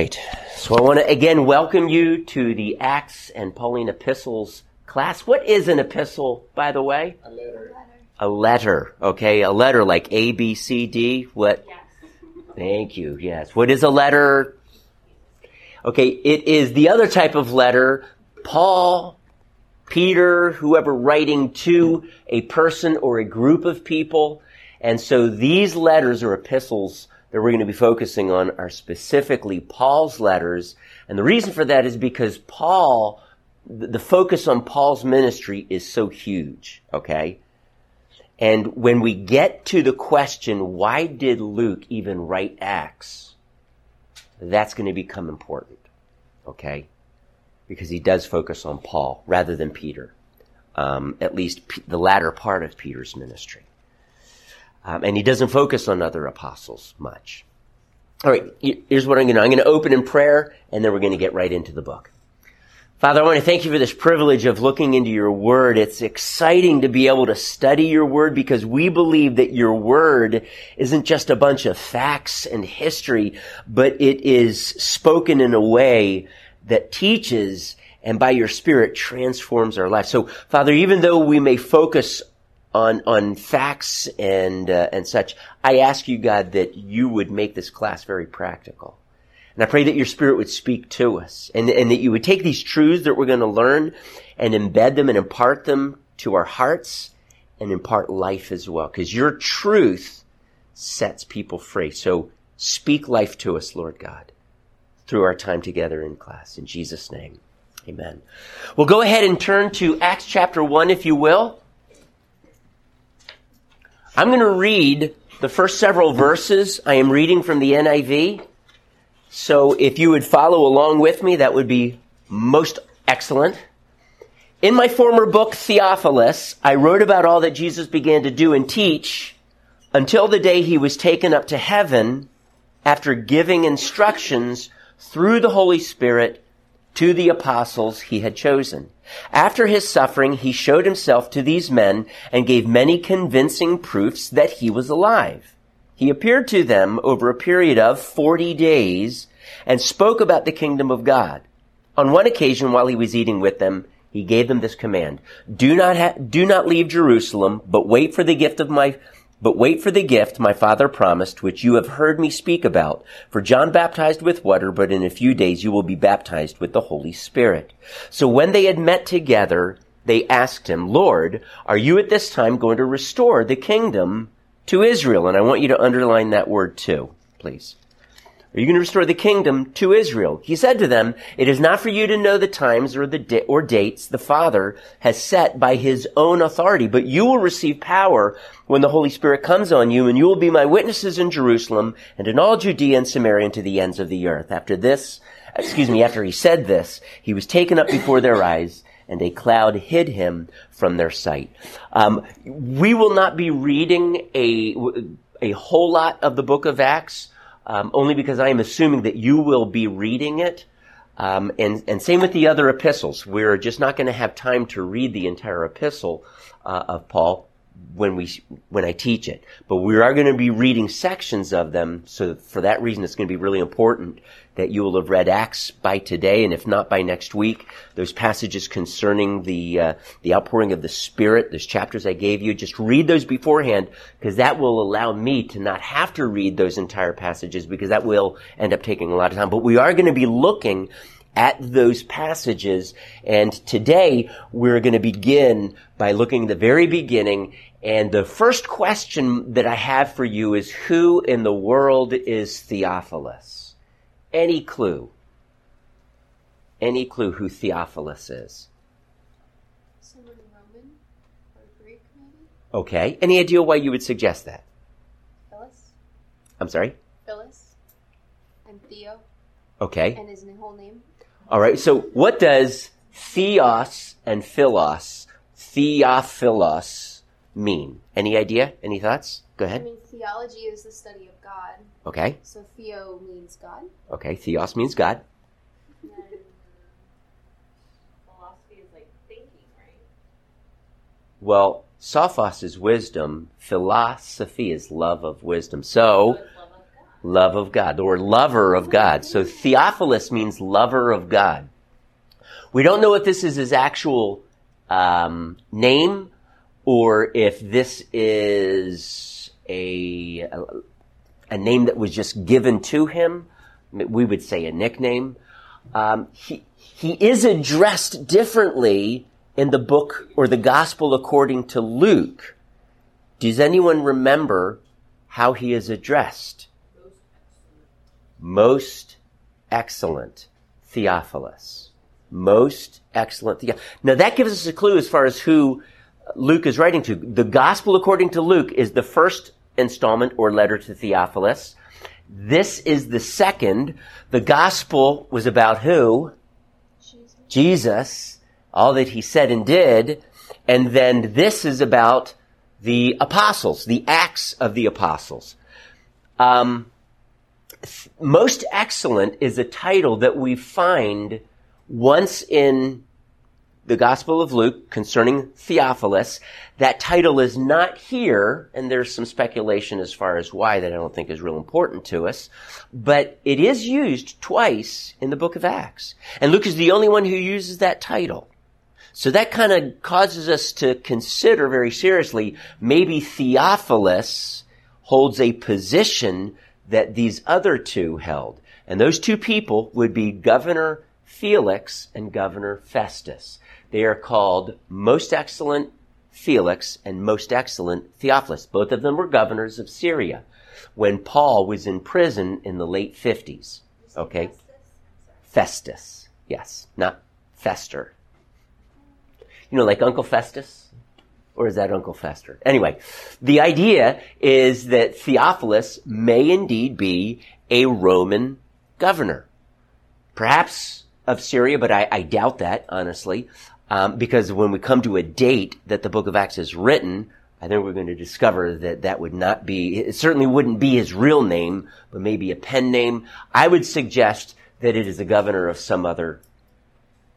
right. So I want to again welcome you to the Acts and Pauline epistles class. What is an epistle, by the way? A letter. A letter. Okay, a letter like A, B, C, D. What? Yes. Thank you. Yes. What is a letter? Okay, it is the other type of letter. Paul, Peter, whoever writing to a person or a group of people. And so these letters or epistles that we're going to be focusing on are specifically Paul's letters. And the reason for that is because Paul, the focus on Paul's ministry is so huge. Okay. And when we get to the question, why did Luke even write Acts? That's going to become important. Okay? Because he does focus on Paul rather than Peter. Um, at least the latter part of Peter's ministry. Um, and he doesn't focus on other apostles much. All right, here's what I'm going to. I'm going to open in prayer, and then we're going to get right into the book. Father, I want to thank you for this privilege of looking into your word. It's exciting to be able to study your word because we believe that your word isn't just a bunch of facts and history, but it is spoken in a way that teaches and by your spirit transforms our life. So, Father, even though we may focus on on facts and uh, and such, I ask you, God, that you would make this class very practical. And I pray that your spirit would speak to us and, and that you would take these truths that we're going to learn and embed them and impart them to our hearts and impart life as well. Because your truth sets people free. So speak life to us, Lord God, through our time together in class. In Jesus' name, amen. Well, go ahead and turn to Acts chapter 1, if you will. I'm going to read the first several verses. I am reading from the NIV. So if you would follow along with me, that would be most excellent. In my former book, Theophilus, I wrote about all that Jesus began to do and teach until the day he was taken up to heaven after giving instructions through the Holy Spirit to the apostles he had chosen. After his suffering, he showed himself to these men and gave many convincing proofs that he was alive. He appeared to them over a period of 40 days and spoke about the kingdom of God. On one occasion, while he was eating with them, he gave them this command. Do not, ha- do not leave Jerusalem, but wait for the gift of my, but wait for the gift my father promised, which you have heard me speak about. For John baptized with water, but in a few days you will be baptized with the Holy Spirit. So when they had met together, they asked him, Lord, are you at this time going to restore the kingdom to Israel. And I want you to underline that word too, please. Are you going to restore the kingdom to Israel? He said to them, It is not for you to know the times or the or dates the Father has set by his own authority, but you will receive power when the Holy Spirit comes on you, and you will be my witnesses in Jerusalem and in all Judea and Samaria and to the ends of the earth. After this, excuse me, after he said this, he was taken up before their eyes, and a cloud hid him from their sight. Um, we will not be reading a a whole lot of the book of Acts, um, only because I am assuming that you will be reading it. Um, and, and same with the other epistles. We're just not going to have time to read the entire epistle uh, of Paul when we when I teach it. But we are going to be reading sections of them. So for that reason, it's going to be really important that you will have read Acts by today, and if not by next week, those passages concerning the uh, the outpouring of the Spirit, those chapters I gave you, just read those beforehand because that will allow me to not have to read those entire passages because that will end up taking a lot of time. But we are going to be looking at those passages. And today we're going to begin by looking at the very beginning. And the first question that I have for you is who in the world is Theophilus? Any clue? Any clue who Theophilus is? Someone Roman or Greek, maybe? Okay. Any idea why you would suggest that? Phyllis? I'm sorry? Phyllis? And Theo? Okay. And his whole name? All right. So what does theos and philos, theophilos mean? Any idea? Any thoughts? Go ahead. I ahead. mean, theology is the study of God. Okay. So Theo means God. Okay. Theos means God. And philosophy is like thinking, right? Well, sophos is wisdom. Philosophy is love of wisdom. So So, love of God. Love of God, or lover of God. So Theophilus means lover of God. We don't know if this is his actual um, name or if this is a, a, a name that was just given to him. We would say a nickname. Um, he, he is addressed differently in the book or the gospel according to Luke. Does anyone remember how he is addressed? Most excellent Theophilus. Most excellent Theophilus. Now that gives us a clue as far as who Luke is writing to. The gospel according to Luke is the first installment or letter to Theophilus. This is the second. The gospel was about who? Jesus. Jesus, all that he said and did. And then this is about the apostles, the acts of the apostles. Um, most excellent is a title that we find once in the Gospel of Luke concerning Theophilus. That title is not here, and there's some speculation as far as why that I don't think is real important to us, but it is used twice in the book of Acts. And Luke is the only one who uses that title. So that kind of causes us to consider very seriously, maybe Theophilus holds a position that these other two held. And those two people would be Governor Felix and Governor Festus. They are called Most Excellent Felix and Most Excellent Theophilus. Both of them were governors of Syria when Paul was in prison in the late 50s. Okay? Festus. Yes. Not Fester. You know, like Uncle Festus? Or is that Uncle Fester? Anyway, the idea is that Theophilus may indeed be a Roman governor. Perhaps of Syria, but I, I doubt that, honestly. Um, because when we come to a date that the book of Acts is written, I think we're going to discover that that would not be, it certainly wouldn't be his real name, but maybe a pen name. I would suggest that it is the governor of some other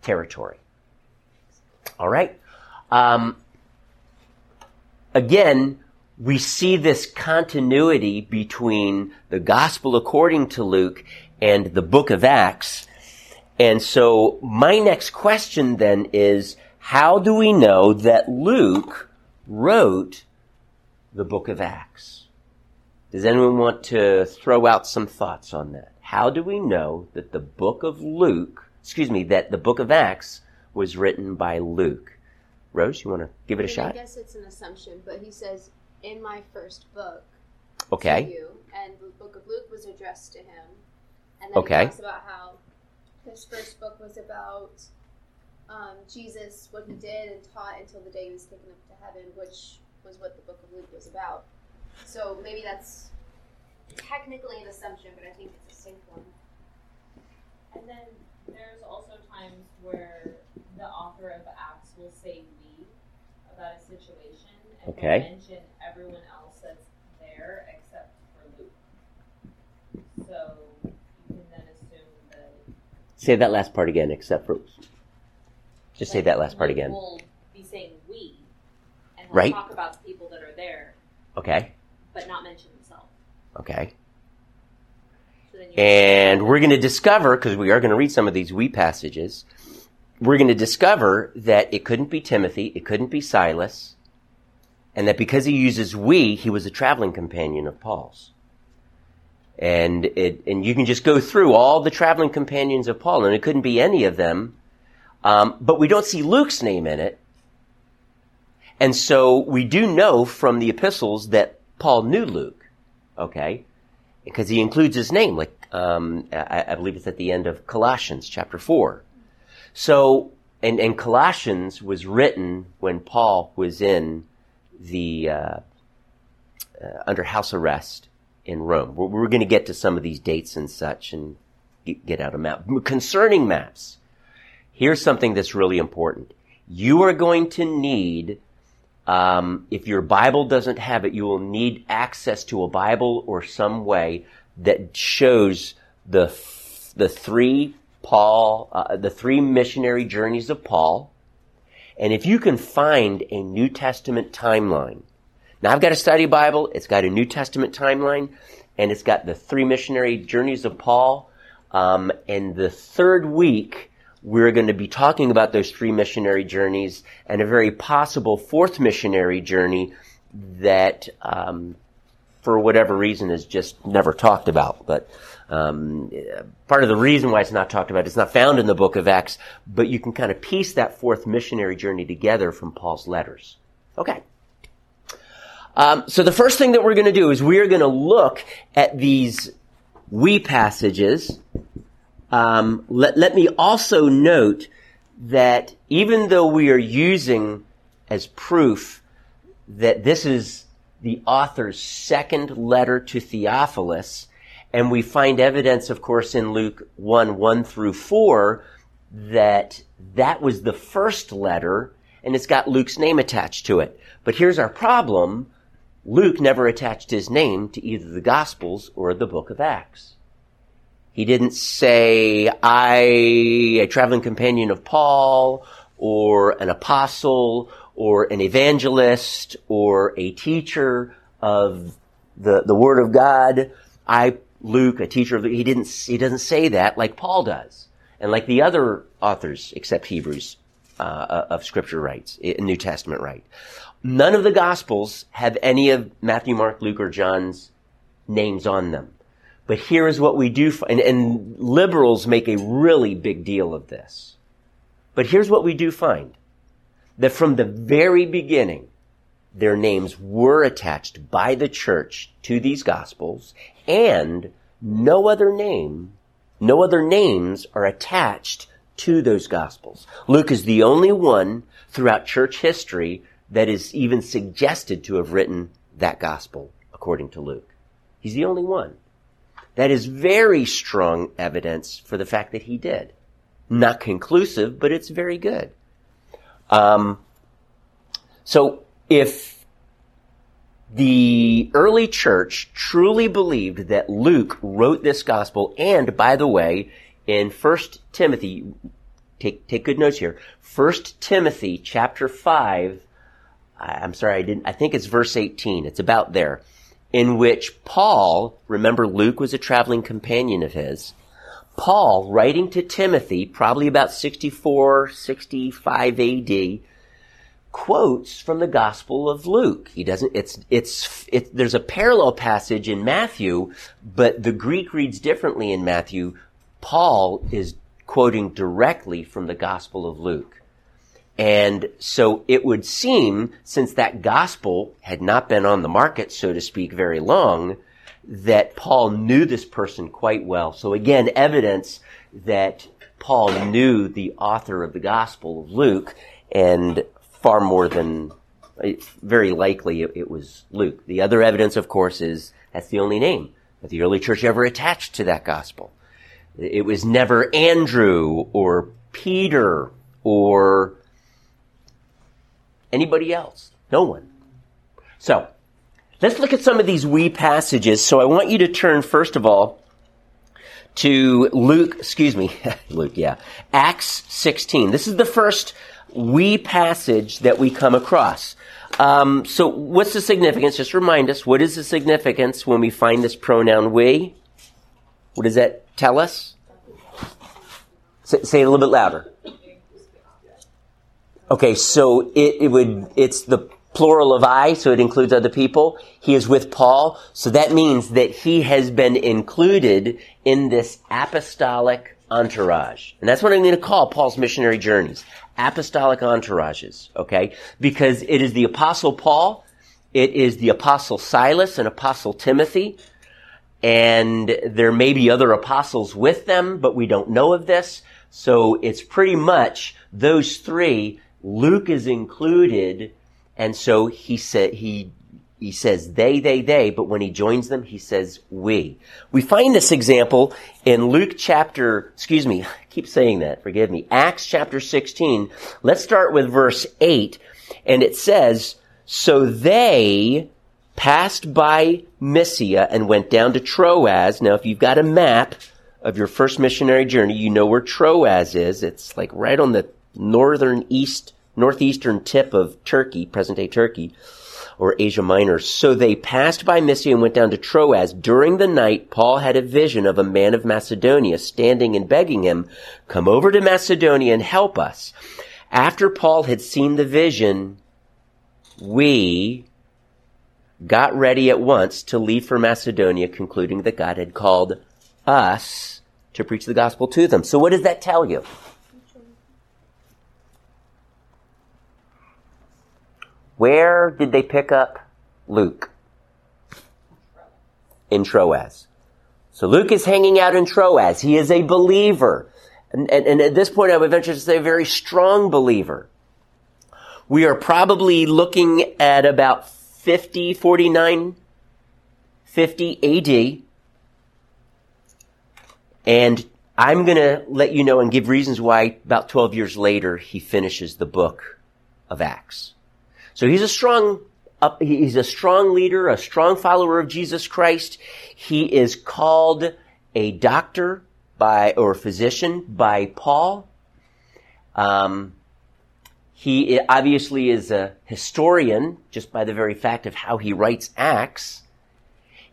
territory. All right. Um, again, we see this continuity between the gospel according to Luke and the book of Acts. And so my next question then is, how do we know that Luke wrote the book of Acts? Does anyone want to throw out some thoughts on that? How do we know that the book of Luke, excuse me, that the book of Acts was written by Luke? Rose, you want to give it a I shot? I guess it's an assumption, but he says, in my first book Okay. to you, and the book of Luke was addressed to him. And then Okay. he talks about how his first book was about um, Jesus, what he did and taught until the day he was taken up to heaven, which was what the book of Luke was about. So maybe that's technically an assumption, but I think it's a safe one. And then there's also times where the author of Acts will say we about a situation and Okay. mention everyone else that's there except for Luke. So Say that last part again, except for. Just say that last part again. Will be saying we, and he'll Right. talk about the people that are there, Okay. but not mention himself. Okay. So then you And we're going to discover, because we are going to read some of these we passages, we're going to discover that it couldn't be Timothy, it couldn't be Silas, and that because he uses we, he was a traveling companion of Paul's. And it, and you can just go through all the traveling companions of Paul, and it couldn't be any of them. Um, but we don't see Luke's name in it. And so we do know from the epistles that Paul knew Luke. Okay? because he includes his name, like um, I, I believe it's at the end of Colossians chapter four. So, and, and Colossians was written when Paul was in the uh, uh, under house arrest in Rome. We're, we're going to get to some of these dates and such, and get, get out a map concerning maps. Here's something that's really important. You are going to need um, if your Bible doesn't have it, you will need access to a Bible or some way that shows the the three Paul, uh, the three missionary journeys of Paul. And if you can find a New Testament timeline, now I've got a study Bible. It's got a New Testament timeline. and it's got the three missionary journeys of Paul. Um, and the third week, we're going to be talking about those three missionary journeys and a very possible fourth missionary journey that, um, for whatever reason, is just never talked about. But um, part of the reason why it's not talked about, it's not found in the book of Acts, but you can kind of piece that fourth missionary journey together from Paul's letters. Okay. Um, so the first thing that we're going to do is we are going to look at these we passages. Um, let, let me also note that even though we are using as proof that this is the author's second letter to Theophilus, and we find evidence, of course, in Luke 1, 1 through 4, that that was the first letter, and it's got Luke's name attached to it. But here's our problem. Luke never attached his name to either the Gospels or the book of Acts. He didn't say, I, a traveling companion of Paul, or an apostle, or an evangelist, or a teacher of the, the Word of God. I, Luke, a teacher of the, he didn't, he doesn't say that like Paul does. And like the other authors, except Hebrews, uh, of Scripture writes, New Testament write. None of the Gospels have any of Matthew, Mark, Luke, or John's names on them. But here is what we do, find, and, liberals make a really big deal of this. But here's what we do find. That from the very beginning, their names were attached by the church to these Gospels, and no other name, no other names are attached to those Gospels. Luke is the only one throughout church history that is even suggested to have written that gospel according to Luke. He's the only one. That is very strong evidence for the fact that he did. Not conclusive, but it's very good. Um, so if the early church truly believed that Luke wrote this gospel, and by the way, in First Timothy, take take good notes here. First Timothy chapter five I'm sorry, I didn't, I think it's verse 18. It's about there. In which Paul, remember Luke was a traveling companion of his. Paul, writing to Timothy, probably about 64, 65 AD, quotes from the Gospel of Luke. He doesn't, it's, it's, it, there's a parallel passage in Matthew, but the Greek reads differently in Matthew. Paul is quoting directly from the Gospel of Luke. And so it would seem, since that gospel had not been on the market, so to speak, very long, that Paul knew this person quite well. So again, evidence that Paul knew the author of the gospel of Luke and far more than, very likely it, was Luke. The other evidence, of course, is that's the only name that the early church ever attached to that gospel. It was never Andrew or Peter or Anybody else? No one. So, let's look at some of these we passages. So I want you to turn, first of all, to Luke, excuse me, Luke, yeah, Acts 16. This is the first we passage that we come across. Um, so what's the significance? Just remind us, what is the significance when we find this pronoun we? What does that tell us? Say, say it a little bit louder. Okay, so it, it would, it's the plural of I, so it includes other people. He is with Paul, so that means that he has been included in this apostolic entourage. And that's what I'm going to call Paul's missionary journeys. Apostolic entourages, okay? Because it is the apostle Paul, it is the apostle Silas and apostle Timothy, and there may be other apostles with them, but we don't know of this. So it's pretty much those three Luke is included, and so he said he he says they, they, they, but when he joins them, he says we. We find this example in Luke chapter, excuse me, I keep saying that, forgive me, Acts chapter 16. Let's start with verse 8, and it says, So they passed by Mysia and went down to Troas. Now, if you've got a map of your first missionary journey, you know where Troas is. It's like right on the northern east, northeastern tip of Turkey, present day Turkey. or Asia Minor. So they passed by Mysia and went down to Troas. During the night, Paul had a vision of a man of Macedonia standing and begging him, come over to Macedonia and help us. After Paul had seen the vision, we got ready at once to leave for Macedonia, concluding that God had called us to preach the gospel to them. So what does that tell you? Where did they pick up Luke? In Troas. So Luke is hanging out in Troas. He is a believer. And, and, and at this point, I would venture to say a very strong believer. We are probably looking at about 50, 49, 50 AD. And I'm going to let you know and give reasons why about 12 years later he finishes the book of Acts. So he's a strong, he's a strong leader, a strong follower of Jesus Christ. He is called a doctor by, or physician by Paul. Um, he obviously is a historian just by the very fact of how he writes Acts.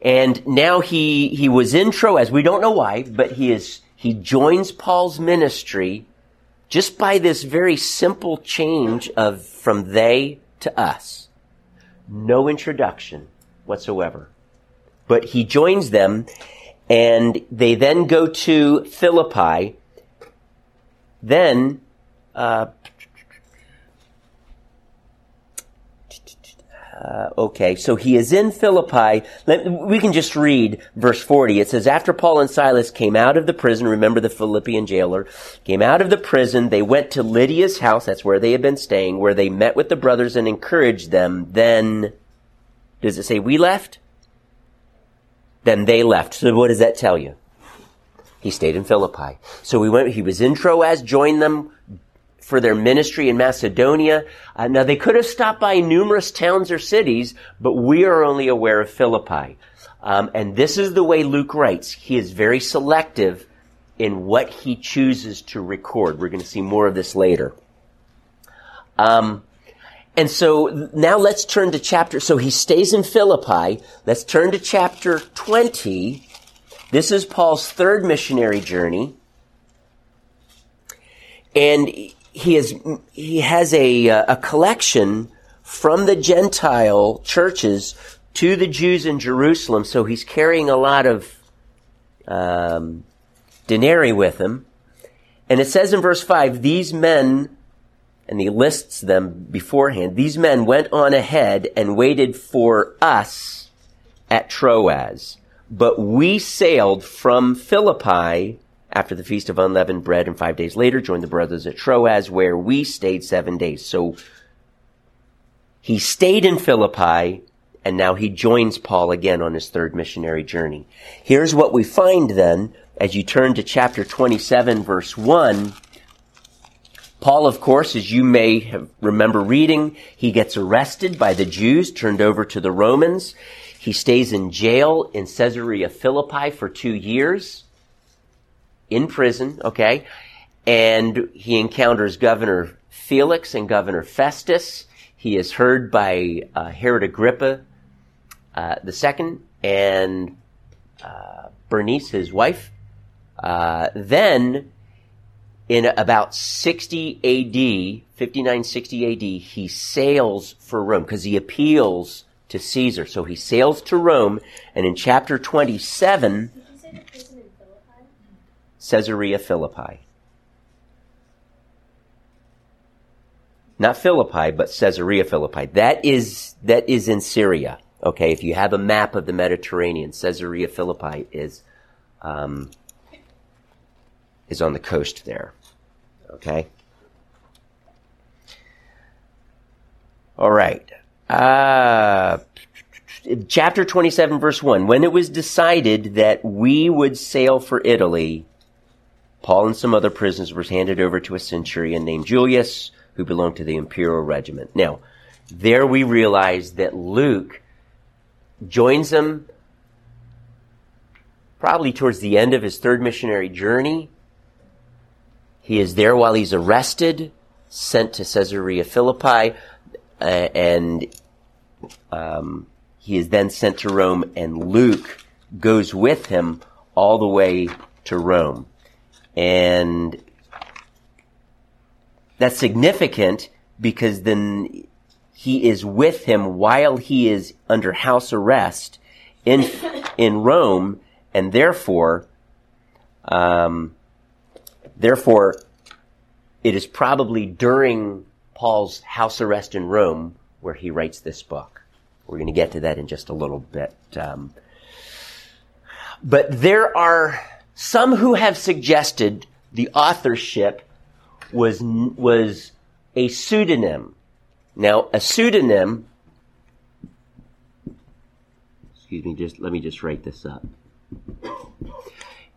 And now he, he was in Troas. We don't know why, but he is, he joins Paul's ministry just by this very simple change of from they to us. No introduction whatsoever. But he joins them and they then go to Philippi. Then, uh, Uh, okay, so he is in Philippi. Let, we can just read verse 40. It says, After Paul and Silas came out of the prison, remember the Philippian jailer, came out of the prison, they went to Lydia's house, that's where they had been staying, where they met with the brothers and encouraged them. Then, does it say we left? Then they left. So what does that tell you? He stayed in Philippi. So we went, he was in Troas, joined them, for their ministry in Macedonia. Uh, now they could have stopped by numerous towns or cities, but we are only aware of Philippi. Um, and this is the way Luke writes. He is very selective in what he chooses to record. We're going to see more of this later. Um, and so now let's turn to chapter. So he stays in Philippi. Let's turn to chapter 20. This is Paul's third missionary journey. And he is he has a a collection from the Gentile churches to the Jews in Jerusalem. So he's carrying a lot of um, denarii with him, and it says in verse five, these men. And he lists them beforehand. These men went on ahead and waited for us at Troas. But we sailed from Philippi after the Feast of Unleavened Bread, and five days later joined the brothers at Troas, where we stayed seven days. So he stayed in Philippi, and now he joins Paul again on his third missionary journey. Here's what we find then, as you turn to chapter 27, verse 1. Paul, of course, as you may remember reading, he gets arrested by the Jews, turned over to the Romans. He stays in jail in Caesarea Philippi for two years in prison, okay? And he encounters Governor Felix and Governor Festus. He is heard by uh, Herod Agrippa uh, second and uh, Bernice, his wife. Uh, then, in about 60 AD, 5960 AD, he sails for Rome because he appeals to Caesar. So he sails to Rome, and in chapter 27, Caesarea Philippi. Not Philippi, but Caesarea Philippi. That is, that is in Syria. Okay, if you have a map of the Mediterranean, Caesarea Philippi is, um, is on the coast there. Okay? All right. Uh, chapter 27, verse 1. When it was decided that we would sail for Italy, Paul and some other prisoners were handed over to a centurion named Julius, who belonged to the imperial regiment. Now, there we realize that Luke joins them probably towards the end of his third missionary journey. He is there while he's arrested, sent to Caesarea Philippi, uh, and um, he is then sent to Rome, and Luke goes with him all the way to Rome. And that's significant because then he is with him while he is under house arrest in in Rome, and therefore, um, therefore, it is probably during Paul's house arrest in Rome where he writes this book. We're going to get to that in just a little bit. Um, but there are some who have suggested the authorship was was a pseudonym. Now, a pseudonym. Excuse me. Just let me just write this up.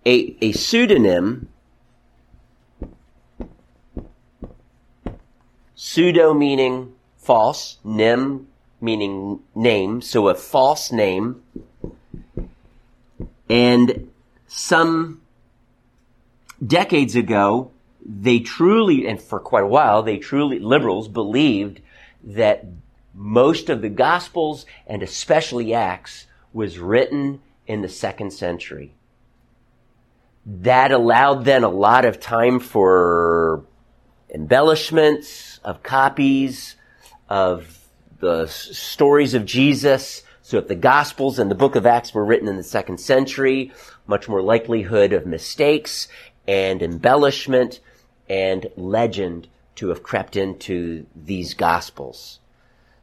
A a pseudonym. Pseudo meaning false, nym meaning name, so a false name. And some decades ago, they truly, and for quite a while, they truly, liberals believed that most of the Gospels and especially Acts was written in the second century. That allowed then a lot of time for embellishments of copies of the stories of Jesus. So if the Gospels and the book of Acts were written in the second century, much more likelihood of mistakes and embellishment and legend to have crept into these Gospels.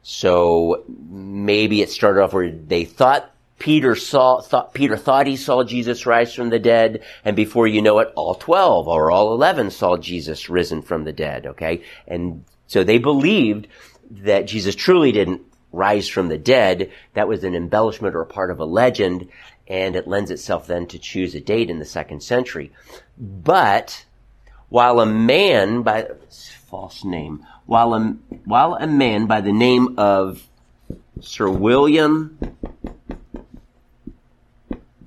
So maybe it started off where they thought Peter saw, thought, Peter thought he saw Jesus rise from the dead, and before you know it, all 12 or all 11 saw Jesus risen from the dead, okay? And so they believed that Jesus truly didn't rise from the dead. That was an embellishment or part of a legend, and it lends itself then to choose a date in the second century. But while a man by false name, while a while a man by the name of Sir William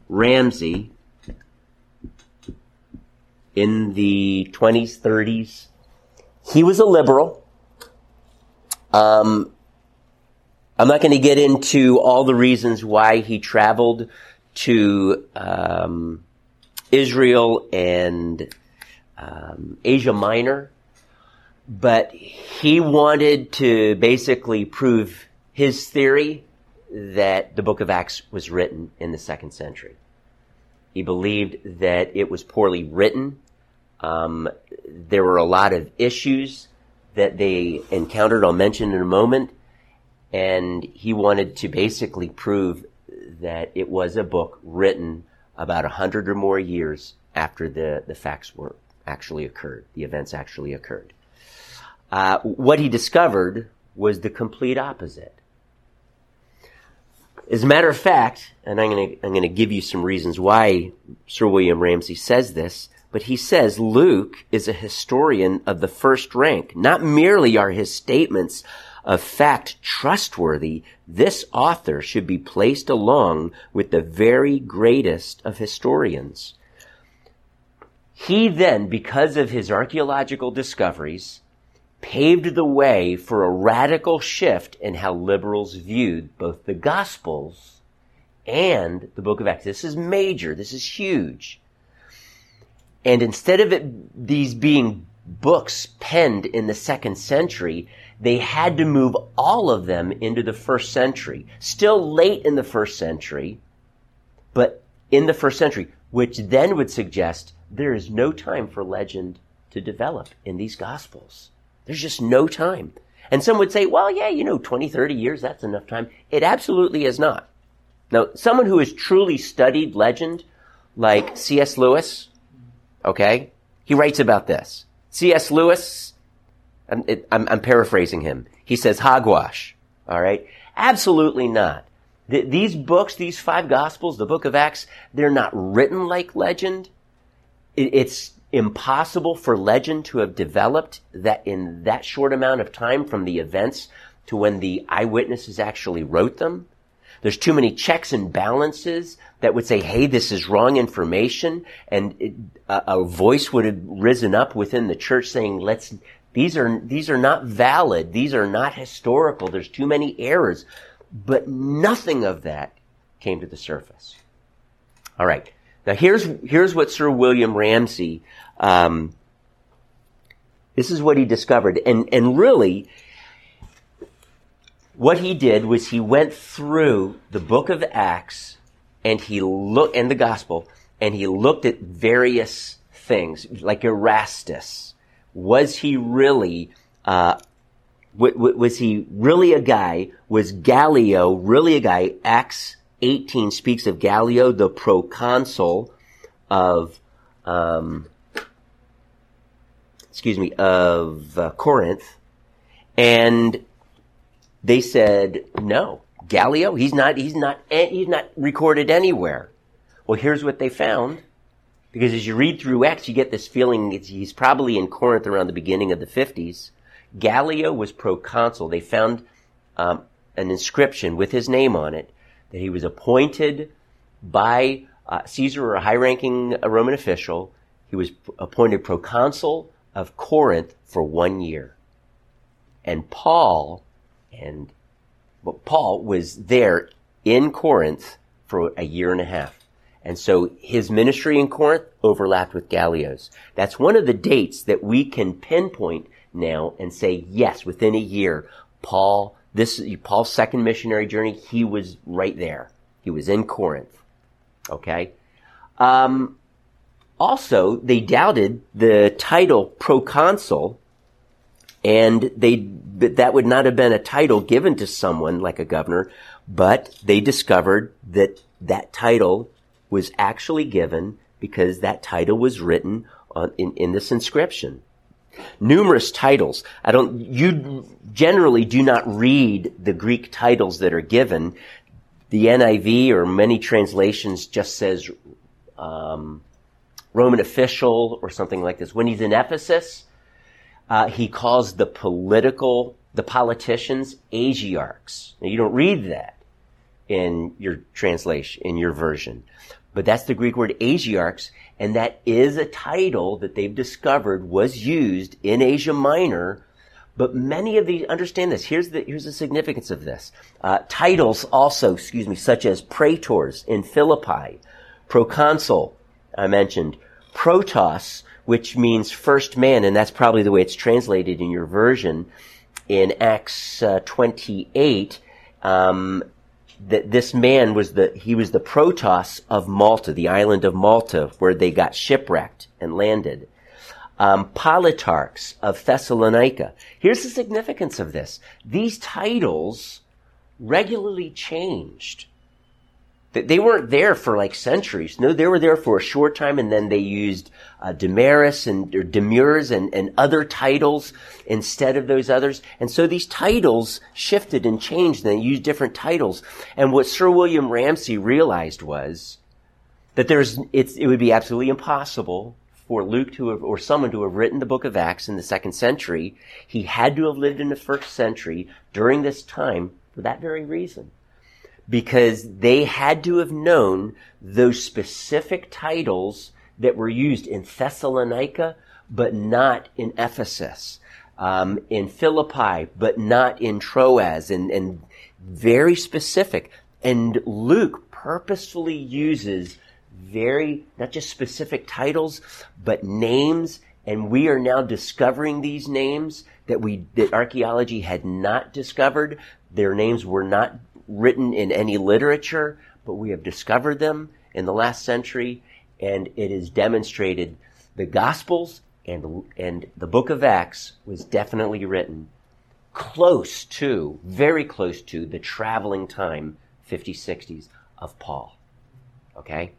Ramsay in the 20s, 30s, he was a liberal. Um, I'm not going to get into all the reasons why he traveled to um, Israel and um, Asia Minor, but he wanted to basically prove his theory that the book of Acts was written in the second century. He believed that it was poorly written. Um, there were a lot of issues that they encountered. I'll mention in a moment. And he wanted to basically prove that it was a book written about a hundred or more years after the, the facts were actually occurred, the events actually occurred. Uh, what he discovered was the complete opposite. As a matter of fact, and I'm going to I'm going to give you some reasons why Sir William Ramsay says this, but he says Luke is a historian of the first rank. Not merely are his statements of fact trustworthy, this author should be placed along with the very greatest of historians. He then, because of his archaeological discoveries, paved the way for a radical shift in how liberals viewed both the Gospels and the book of Acts. This is major. This is huge. And instead of it, these being books penned in the second century, they had to move all of them into the first century. Still late in the first century, but in the first century, which then would suggest there is no time for legend to develop in these gospels. There's just no time. And some would say, well, yeah, you know, 20, 30 years, that's enough time. It absolutely is not. Now, someone who has truly studied legend, like C.S. Lewis, okay, he writes about this. C.S. Lewis, I'm, it, I'm, I'm, paraphrasing him. He says hogwash, all right? Absolutely not. Th- these books, these five gospels, the book of Acts, they're not written like legend. It, it's impossible for legend to have developed that in that short amount of time from the events to when the eyewitnesses actually wrote them. There's too many checks and balances that would say, hey, this is wrong information. And it, a, a, voice would have risen up within the church saying, let's, these are, these are not valid. These are not historical. There's too many errors. but nothing of that came to the surface. All right. Now here's here's what Sir William Ramsay. Um, this is what he discovered, and and really, what he did was he went through the book of Acts, and he looked and the gospel, and he looked at various things like Erastus. Was he really? Uh, w- w- was he really a guy? Was Gallio really a guy? Acts 18 speaks of Gallio, the proconsul of, um, excuse me, of uh, Corinth, and they said no. Gallio, he's not, he's not, he's not recorded anywhere. Well, here's what they found. Because as you read through Acts, you get this feeling he's probably in Corinth around the beginning of the 50s. Gallio was proconsul. They found um, an inscription with his name on it that he was appointed by uh, Caesar or a high ranking uh, Roman official. He was appointed proconsul of Corinth for one year. And Paul, and well, Paul was there in Corinth for a year and a half. And so his ministry in Corinth overlapped with Gallio's. That's one of the dates that we can pinpoint now and say, yes, within a year, Paul this Paul's second missionary journey, he was right there. He was in Corinth. Okay. Um, also, they doubted the title proconsul, and they that would not have been a title given to someone like a governor, but they discovered that that title was actually given because that title was written on, in, in this inscription numerous titles. I don't, you generally do not read the Greek titles that are given. The NIV or many translations just says, um, Roman official or something like this. When he's in Ephesus, uh, he calls the political, the politicians, Asiarchs. Now you don't read that in your translation, in your version. But that's the Greek word Asiarchs, and that is a title that they've discovered was used in Asia Minor. But many of these, understand this, here's the, here's the significance of this. Uh, titles also, excuse me, such as praetors in Philippi, proconsul, I mentioned, protos, which means first man, and that's probably the way it's translated in your version in Acts uh, 28. Um, that this man was the he was the protos of Malta, the island of Malta, where they got shipwrecked and landed. Um, Politarchs of Thessalonica. Here's the significance of this: these titles regularly changed. They weren't there for like centuries. No, they were there for a short time, and then they used uh, Damaris and or Demurs and, and other titles instead of those others. And so these titles shifted and changed, and they used different titles. And what Sir William Ramsay realized was that there's it would be absolutely impossible for Luke to have, or someone to have written the book of Acts in the second century. He had to have lived in the first century during this time for that very reason because they had to have known those specific titles that were used in Thessalonica, but not in Ephesus, um, in Philippi, but not in Troas, and, and very specific. And Luke purposefully uses very, not just specific titles, but names. And we are now discovering these names that we, that archaeology had not discovered. Their names were not written in any literature, but we have discovered them in the last century, and it is demonstrated the Gospels and, and the book of Acts was definitely written close to, very close to, the traveling time, 50s, 60s, of Paul. Okay?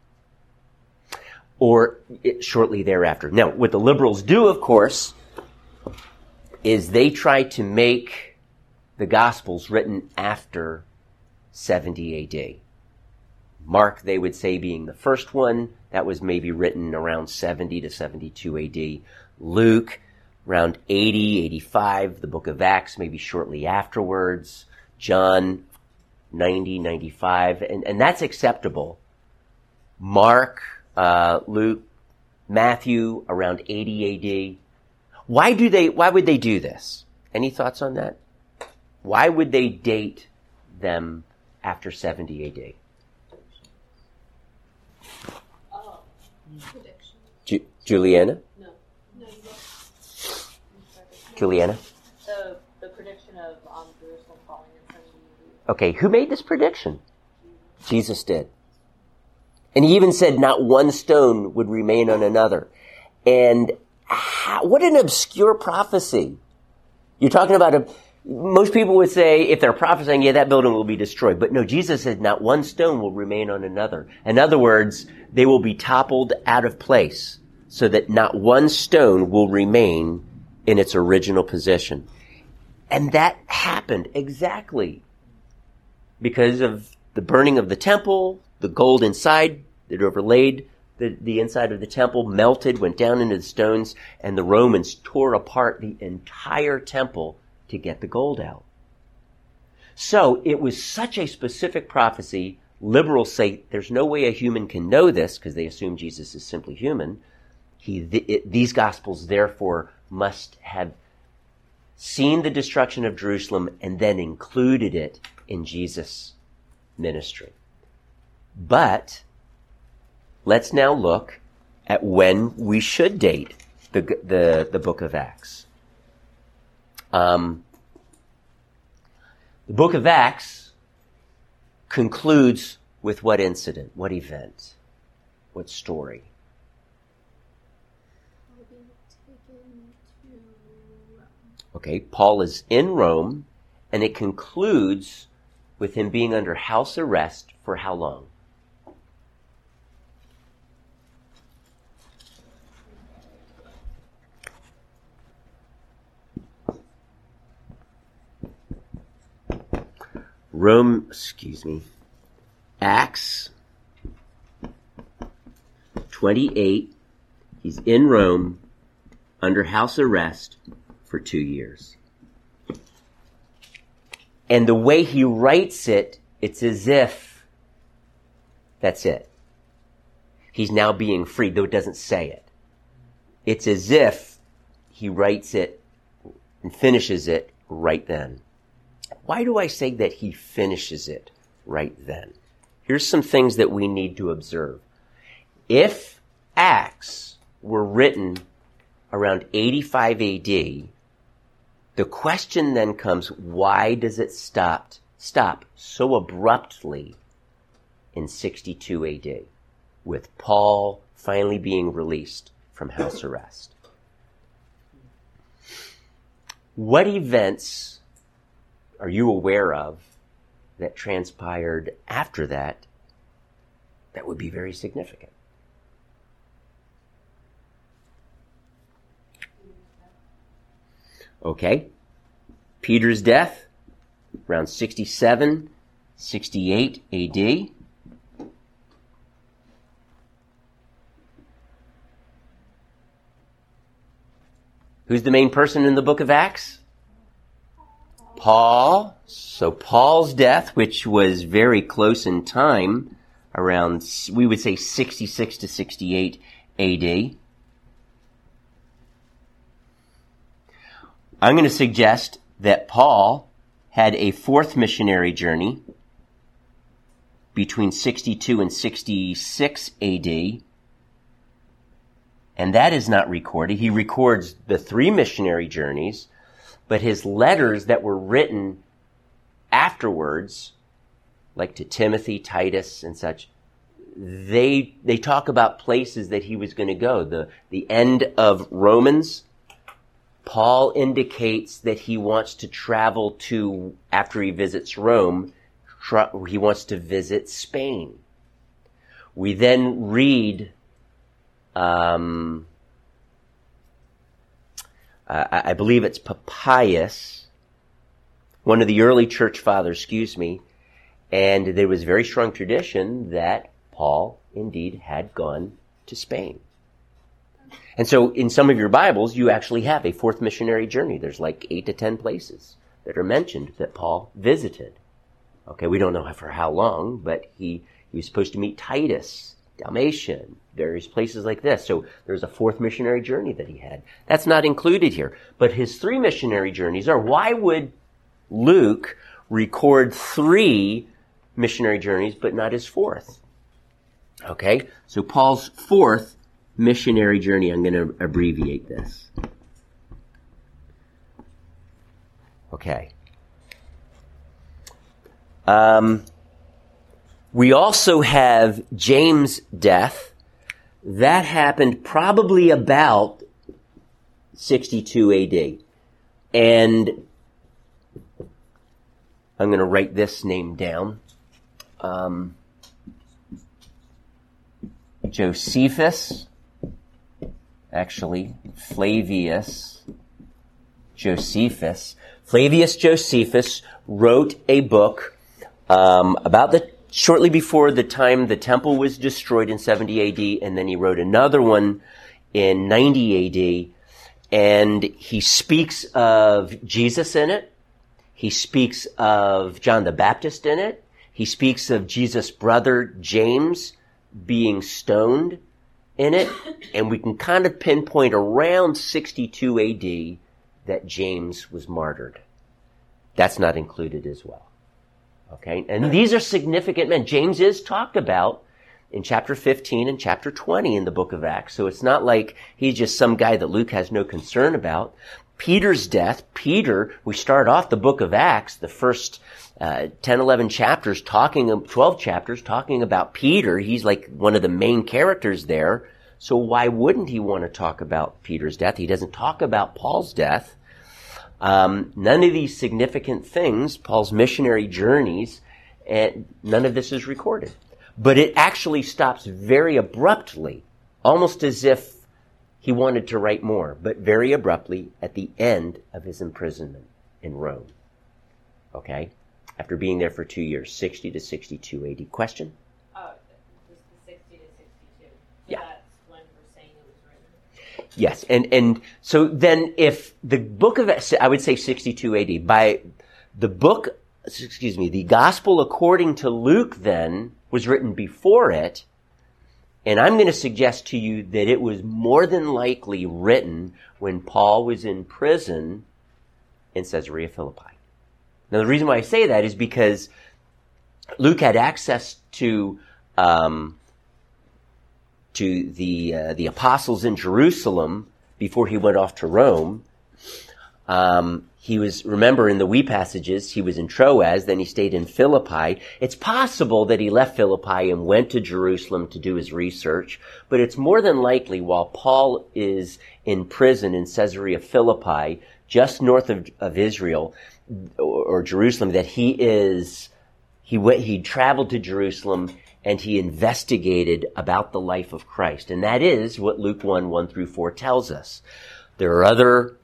Or it, shortly thereafter. Now, what the liberals do, of course, is they try to make the Gospels written after 70 AD. Mark, they would say, being the first one, that was maybe written around 70 to 72 AD. Luke, around 80, 85. The book of Acts, maybe shortly afterwards. John, 90, 95. And, and that's acceptable. Mark, uh, Luke, Matthew, around 80 AD. Why do they, why would they do this? Any thoughts on that? Why would they date them after 70 AD? Oh, Ju- Juliana? no. No. Juliana? The, the prediction of um, Jerusalem falling in 70 Okay, who made this prediction? Jesus did. And he even said not one stone would remain on another. And how, what an obscure prophecy. You're talking about a, most people would say if they're prophesying, yeah, that building will be destroyed. But no, Jesus said not one stone will remain on another. In other words, they will be toppled out of place so that not one stone will remain in its original position. And that happened exactly because of the burning of the temple, the gold inside that overlaid the, the inside of the temple melted, went down into the stones, and the Romans tore apart the entire temple to get the gold out. So it was such a specific prophecy. Liberals say there's no way a human can know this because they assume Jesus is simply human. He, th- it, these gospels therefore must have seen the destruction of Jerusalem and then included it in Jesus' ministry. But let's now look at when we should date the, the, the book of Acts. Um, the book of Acts concludes with what incident, what event, what story? Okay, Paul is in Rome, and it concludes with him being under house arrest for how long? Rome, excuse me, Acts 28. He's in Rome under house arrest for two years. And the way he writes it, it's as if that's it. He's now being freed, though it doesn't say it. It's as if he writes it and finishes it right then. Why do I say that he finishes it right then? Here's some things that we need to observe. If Acts were written around 85 AD, the question then comes, why does it stop, stop so abruptly in 62 AD with Paul finally being released from house arrest? What events are you aware of that transpired after that that would be very significant? Okay. Peter's death, around 67, 68 AD. Who's the main person in the book of Acts? Paul. So Paul's death, which was very close in time, around, we would say 66 to 68 AD. I'm going to suggest that Paul had a fourth missionary journey between 62 and 66 AD. And that is not recorded. He records the three missionary journeys, but his letters that were written afterwards, like to Timothy, Titus, and such, they, they talk about places that he was going to go. The, the end of Romans, Paul indicates that he wants to travel to, after he visits Rome, he wants to visit Spain. We then read, um, Uh, I, I believe it's Papias, one of the early church fathers, excuse me, and there was a very strong tradition that Paul indeed had gone to Spain. And so in some of your Bibles, you actually have a fourth missionary journey. There's like eight to ten places that are mentioned that Paul visited. Okay, we don't know for how long, but he, he was supposed to meet Titus, Dalmatian, various places like this. So there's a fourth missionary journey that he had. That's not included here. But his three missionary journeys are why would Luke record three missionary journeys, but not his fourth. Okay? So Paul's fourth missionary journey, I'm going to abbreviate this. Okay. Um, we also have James' death. That happened probably about 62 AD. And I'm going to write this name down. Um, Josephus, actually, Flavius Josephus. Flavius Josephus wrote a book um, about the shortly before the time the temple was destroyed in 70 AD, and then he wrote another one in 90 AD, and he speaks of Jesus in it. He speaks of John the Baptist in it. He speaks of Jesus' brother James being stoned in it, and we can kind of pinpoint around 62 AD that James was martyred. That's not included as well. Okay, and these are significant men. James is talked about in chapter 15 and chapter 20 in the book of Acts. So it's not like he's just some guy that Luke has no concern about. Peter's death, Peter, we start off the book of Acts, the first uh, 10, 11 chapters talking, 12 chapters talking about Peter. He's like one of the main characters there. So why wouldn't he want to talk about Peter's death? He doesn't talk about Paul's death. Um, none of these significant things, Paul's missionary journeys, and none of this is recorded. But it actually stops very abruptly, almost as if he wanted to write more, but very abruptly at the end of his imprisonment in Rome. Okay? After being there for two years, 60 to 62 AD. Question? Oh, just the 60 to 62. So Yeah. That's when we're saying it was written. Yes, and and so then if the book of I would say 62 AD by the book excuse me the gospel according to Luke then was written before it and I'm going to suggest to you that it was more than likely written when Paul was in prison in Caesarea Philippi. Now the reason why I say that is because Luke had access to um, to the uh, the apostles in Jerusalem before he went off to Rome. Um, he was remember in the we passages he was in Troas, then he stayed in Philippi. It's possible that he left Philippi and went to Jerusalem to do his research, but it's more than likely while Paul is in prison in Caesarea Philippi, just north of, of Israel or, or Jerusalem, that he is he went, he traveled to Jerusalem and he investigated about the life of Christ. And that is what Luke 1, 1 through 4 tells us. There are other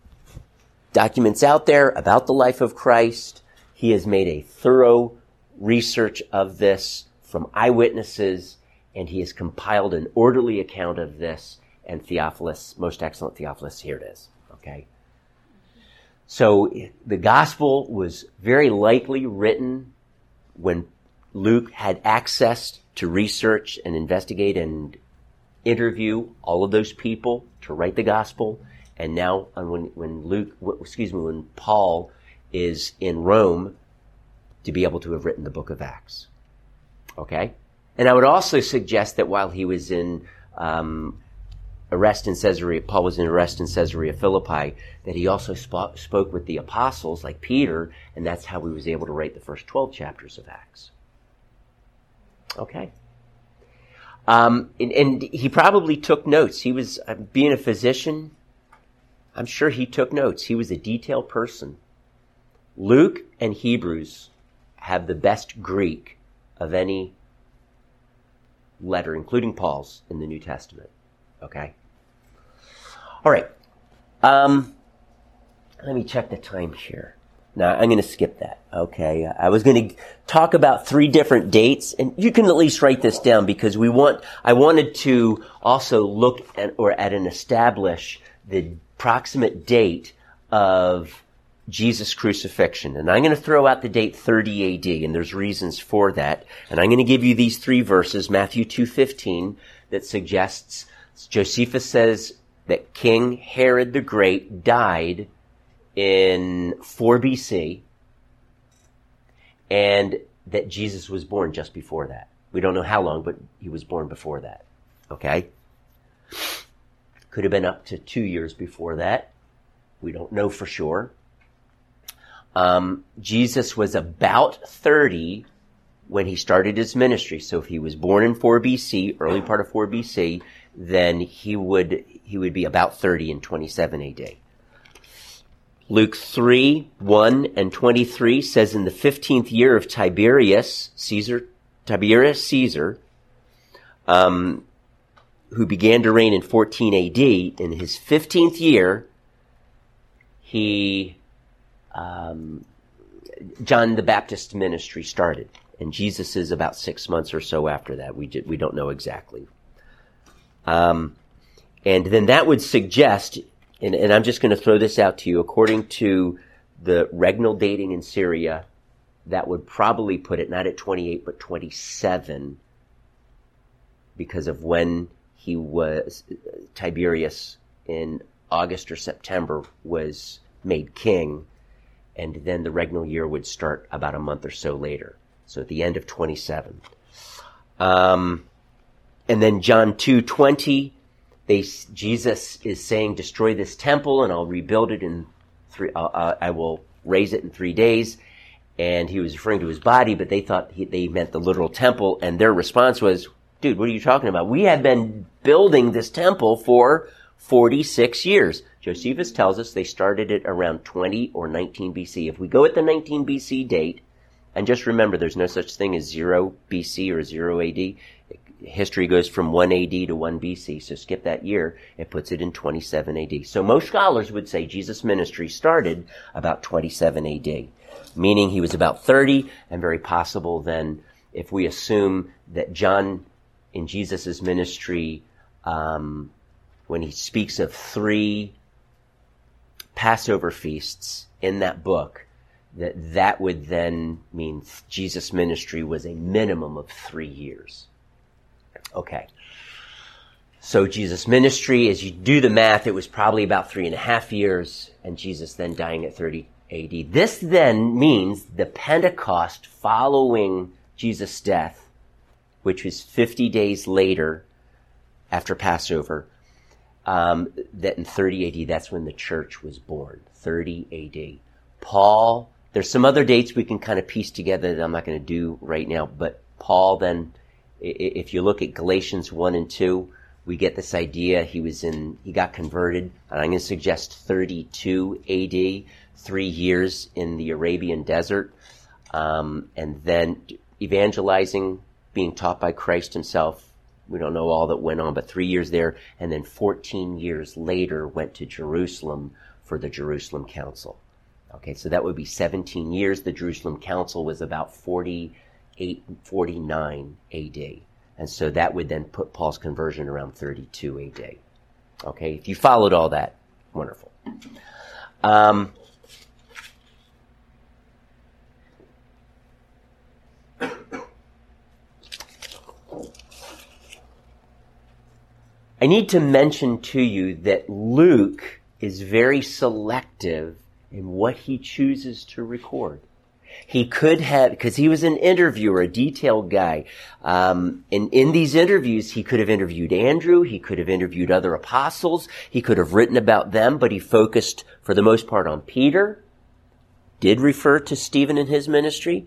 documents out there about the life of Christ. He has made a thorough research of this from eyewitnesses and he has compiled an orderly account of this and Theophilus, most excellent Theophilus, here it is. Okay. So the gospel was very likely written when Luke had access to research and investigate and interview all of those people to write the gospel. And now, uh, when, when Luke, excuse me, when Paul is in Rome to be able to have written the book of Acts. Okay? And I would also suggest that while he was in um, arrest in Caesarea, Paul was in arrest in Caesarea Philippi, that he also spo- spoke with the apostles like Peter, and that's how he was able to write the first 12 chapters of Acts. Okay. Um, and, and he probably took notes. He was, uh, being a physician, I'm sure he took notes. He was a detailed person. Luke and Hebrews have the best Greek of any letter, including Paul's, in the New Testament. Okay? All right. Um, let me check the time here. Now, I'm going to skip that. Okay. I was going to talk about three different dates and you can at least write this down because we want, I wanted to also look at, or at and establish the proximate date of Jesus' crucifixion. And I'm going to throw out the date 30 AD, and there's reasons for that. And I'm going to give you these three verses, Matthew 2.15, that suggests, Josephus says that King Herod the Great died in 4 BC. and that Jesus was born just before that. We don't know how long, but he was born before that. Okay? Could have been up to two years before that. We don't know for sure. Um, Jesus was about 30 when he started his ministry. So if he was born in 4 BC, early part of 4 BC, then he would, he would be about 30 in 27 AD. Luke 3, 1 and 23 says in the 15th year of Tiberius, Caesar, Tiberius Caesar, um, who began to reign in 14 AD, in his 15th year, he, um, John the Baptist ministry started. And Jesus is about six months or so after that. We, we don't know exactly. Um, and then that would suggest and, and I'm just going to throw this out to you. According to the regnal dating in Syria, that would probably put it not at 28, but 27 because of when he was, Tiberius in August or September was made king. And then the regnal year would start about a month or so later. So at the end of 27. Um, and then John 2:20 they, Jesus is saying, destroy this temple and I'll rebuild it in three, uh, uh, I will raise it in three days. And he was referring to his body, but they thought he, they meant the literal temple. And their response was, dude, what are you talking about? We have been building this temple for 46 years. Josephus tells us they started it around 20 or 19 BC. If we go at the 19 BC date, and just remember there's no such thing as 0 BC or 0 AD history goes from 1 AD to 1 BC, so skip that year, it puts it in 27 AD. So most scholars would say Jesus' ministry started about 27 AD, meaning he was about 30, and very possible then, if we assume that John in Jesus' ministry, um, when he speaks of three Passover feasts in that book, that that would then mean Jesus' ministry was a minimum of three years. Okay. So Jesus' ministry, as you do the math, it was probably about three and a half years, and Jesus then dying at 30 AD. This then means the Pentecost following Jesus' death, which was 50 days later after Passover, um, that in 30 AD, that's when the church was born. 30 AD. Paul, there's some other dates we can kind of piece together that I'm not going to do right now, but Paul then if you look at Galatians 1 and 2, we get this idea he was in, he got converted, and I'm going to suggest 32 AD, three years in the Arabian desert, um, and then evangelizing, being taught by Christ himself. We don't know all that went on, but three years there, and then 14 years later went to Jerusalem for the Jerusalem Council. Okay, so that would be 17 years. The Jerusalem Council was about 40 849 AD. And so that would then put Paul's conversion around 32 AD. Okay, if you followed all that, wonderful. Um, I need to mention to you that Luke is very selective in what he chooses to record. He could have, because he was an interviewer, a detailed guy. Um, and in these interviews, he could have interviewed Andrew. He could have interviewed other apostles. He could have written about them, but he focused for the most part on Peter. Did refer to Stephen in his ministry,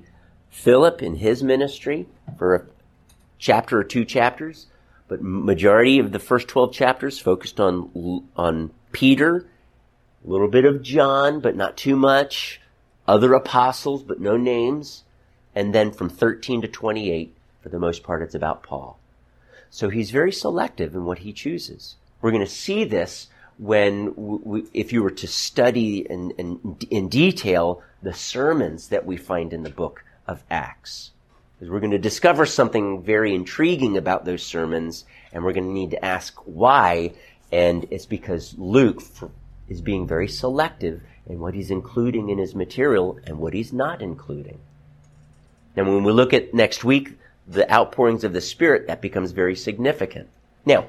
Philip in his ministry for a chapter or two chapters, but majority of the first 12 chapters focused on, on Peter, a little bit of John, but not too much other apostles, but no names. And then from 13 to 28, for the most part, it's about Paul. So he's very selective in what he chooses. We're going to see this when, we, if you were to study in, in, in detail the sermons that we find in the book of Acts. Because we're going to discover something very intriguing about those sermons, and we're going to need to ask why. And it's because Luke is being very selective and what he's including in his material and what he's not including. And when we look at next week, the outpourings of the Spirit, that becomes very significant. Now,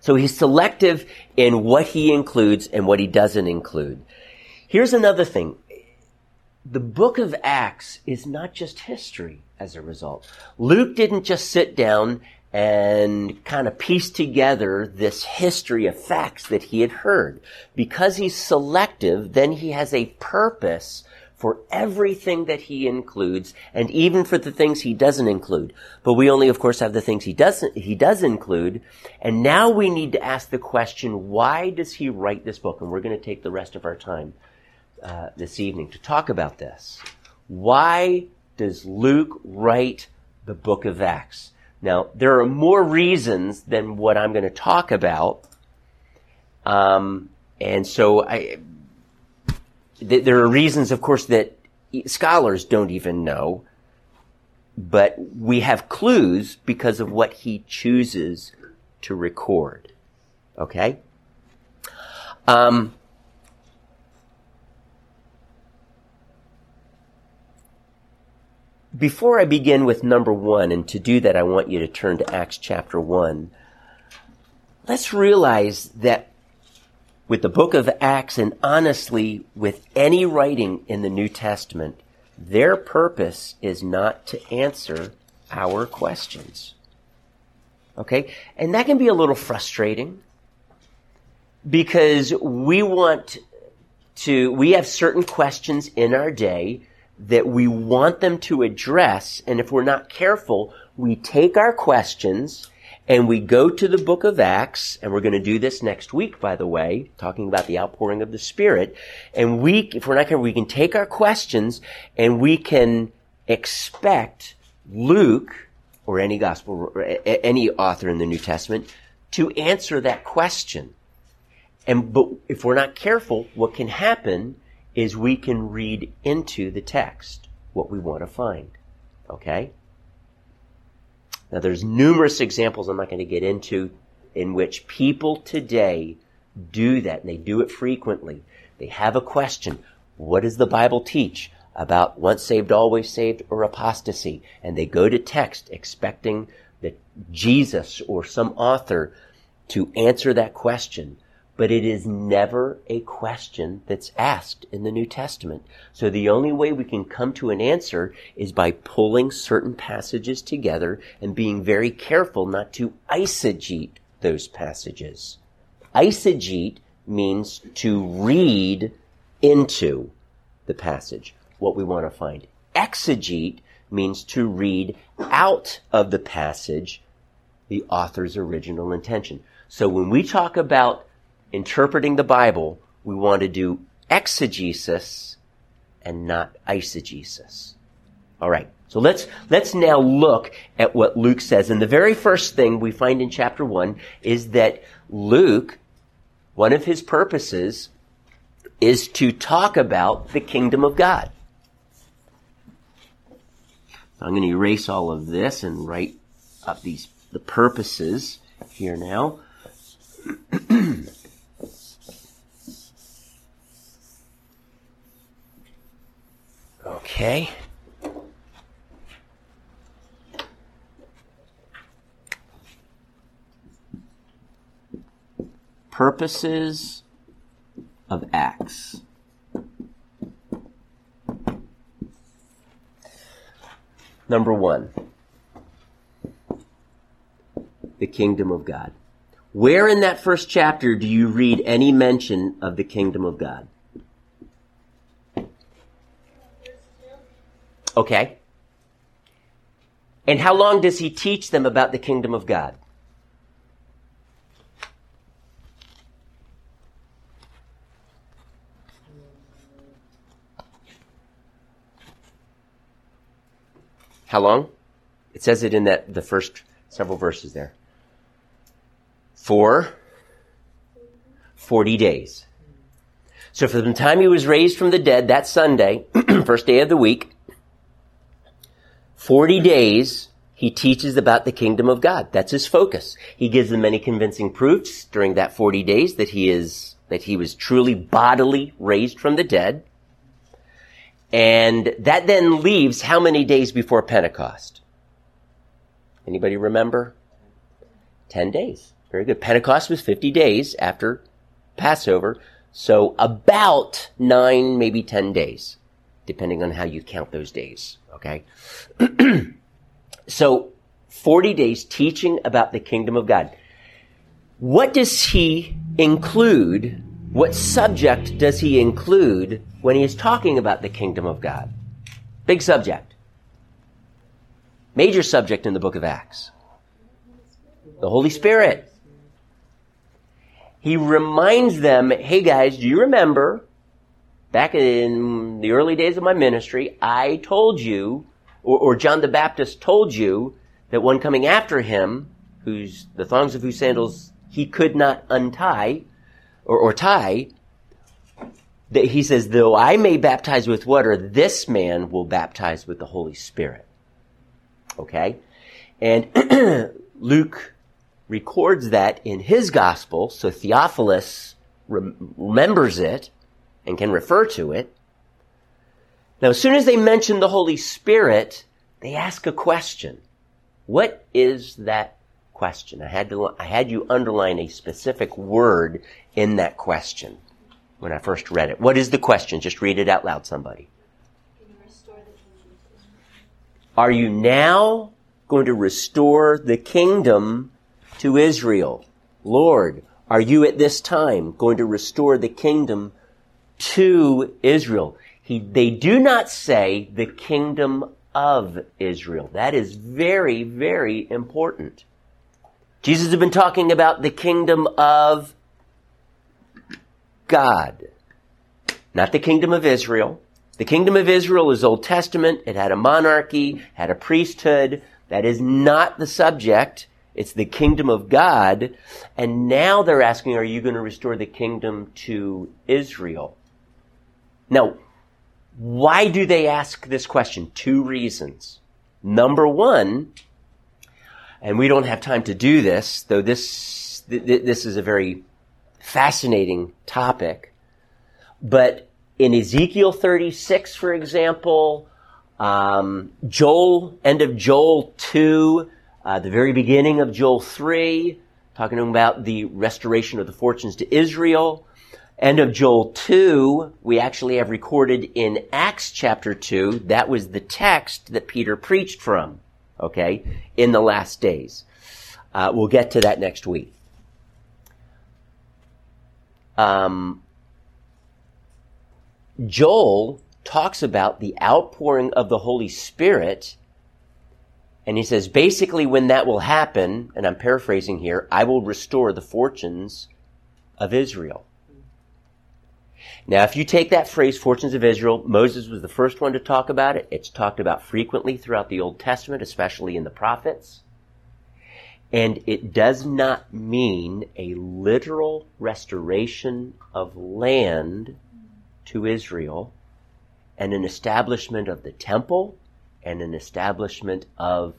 so he's selective in what he includes and what he doesn't include. Here's another thing. the book of Acts is not just history as a result. Luke didn't just sit down and kind of piece together this history of facts that he had heard. Because he's selective, then he has a purpose for everything that he includes and even for the things he doesn't include. But we only, of course, have the things he doesn't, he does include. And now we need to ask the question, why does he write this book? And we're going to take the rest of our time uh, this evening to talk about this. Why does Luke write the book of Acts? Now, there are more reasons than what I'm going to talk about. Um, and so I, th- there are reasons, of course, that scholars don't even know, but we have clues because of what he chooses to record. Okay? Um, before I begin with number one, and to do that, I want you to turn to Acts chapter one. Let's realize that with the book of Acts and honestly with any writing in the New Testament, their purpose is not to answer our questions. Okay? And that can be a little frustrating because we want to, we have certain questions in our day that we want them to address. And if we're not careful, we take our questions and we go to the book of Acts, and we're going to do this next week, by the way, talking about the outpouring of the Spirit. And we, if we're not careful, we can take our questions and we can expect Luke or any gospel, or any author in the New Testament to answer that question. And, but if we're not careful, what can happen is we can read into the text what we want to find. Okay? Now there's numerous examples I'm not going to get into in which people today do that and they do it frequently. They have a question. What does the Bible teach about once saved, always saved or apostasy? And they go to text expecting that Jesus or some author to answer that question but it is never a question that's asked in the New Testament. So the only way we can come to an answer is by pulling certain passages together and being very careful not to eisegete those passages. Eisegete means to read into the passage what we want to find. Exegete means to read out of the passage the author's original intention. So when we talk about interpreting the Bible, we want to do exegesis and not eisegesis. All right. So let's, let's now look at what Luke says. And the very first thing we find in chapter one is that Luke, one of his purposes is to talk about the kingdom of God. I'm going to erase all of this and write up these, the purposes here now. Okay. Purposes of Acts. Number one, the kingdom of God. Where in that first chapter do you read any mention of the kingdom of God? Okay. And how long does he teach them about the kingdom of God? How long? It says it in that the first several verses there. For 40 days. So from the time he was raised from the dead that Sunday, first day of the week, 40 days, he teaches about the kingdom of God. That's his focus. He gives them many convincing proofs during that 40 days that he is, that he was truly bodily raised from the dead. And that then leaves how many days before Pentecost? Anybody remember? 10 days. Very good. Pentecost was 50 days after Passover. So about nine, maybe 10 days. depending on how you count those days. Okay? so, 40 days teaching about the kingdom of God. What does he include? What subject does he include when he is talking about the kingdom of God? Big subject. Major subject in the book of Acts. The Holy Spirit. He reminds them, hey guys, do you remember back in the early days of my ministry, I told you, or, or John the Baptist told you, that one coming after him, whose the thongs of whose sandals he could not untie or, or tie, that he says, though I may baptize with water, this man will baptize with the Holy Spirit. Okay? And Luke records that in his gospel, so Theophilus rem- remembers it and can refer to it. Now, as soon as they mention the Holy Spirit, they ask a question. What is that question? I had to, I had you underline a specific word in that question when I first read it. What is the question? Just read it out loud, somebody. Are you now going to restore the kingdom to Israel? Lord, are you at this time going to restore the kingdom to Israel? He, they do not say the kingdom of Israel. That is very, very important. Jesus has been talking about the kingdom of God, not the kingdom of Israel. The kingdom of Israel is Old Testament. It had a monarchy, had a priesthood. That is not the subject. It's the kingdom of God. And now they're asking, are you going to restore the kingdom to Israel? Now, why do they ask this question? Two reasons. Number one, and we don't have time to do this, though this, th- this is a very fascinating topic. But in Ezekiel 36, for example, um, Joel, end of Joel 2, uh, the very beginning of Joel 3, talking about the restoration of the fortunes to Israel. End of Joel 2, we actually have recorded in Acts chapter 2, that was the text that Peter preached from, okay, in the last days. Uh, we'll get to that next week. Um, Joel talks about the outpouring of the Holy Spirit, and he says basically when that will happen, and I'm paraphrasing here, I will restore the fortunes of Israel. Now, if you take that phrase, fortunes of Israel, Moses was the first one to talk about it. It's talked about frequently throughout the Old Testament, especially in the prophets. And it does not mean a literal restoration of land to Israel and an establishment of the temple and an establishment of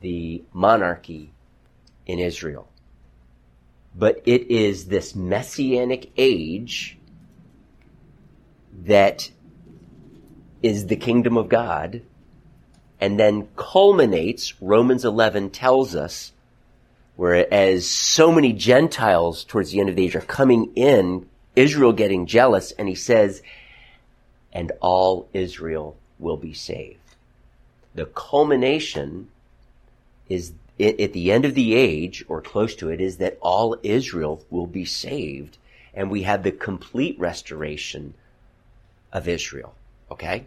the monarchy in Israel. But it is this messianic age that is the kingdom of God and then culminates, Romans 11 tells us, whereas so many Gentiles towards the end of the age are coming in, Israel getting jealous, and he says, and all Israel will be saved. The culmination is at the end of the age, or close to it, is that all Israel will be saved, and we have the complete restoration of Israel. Okay?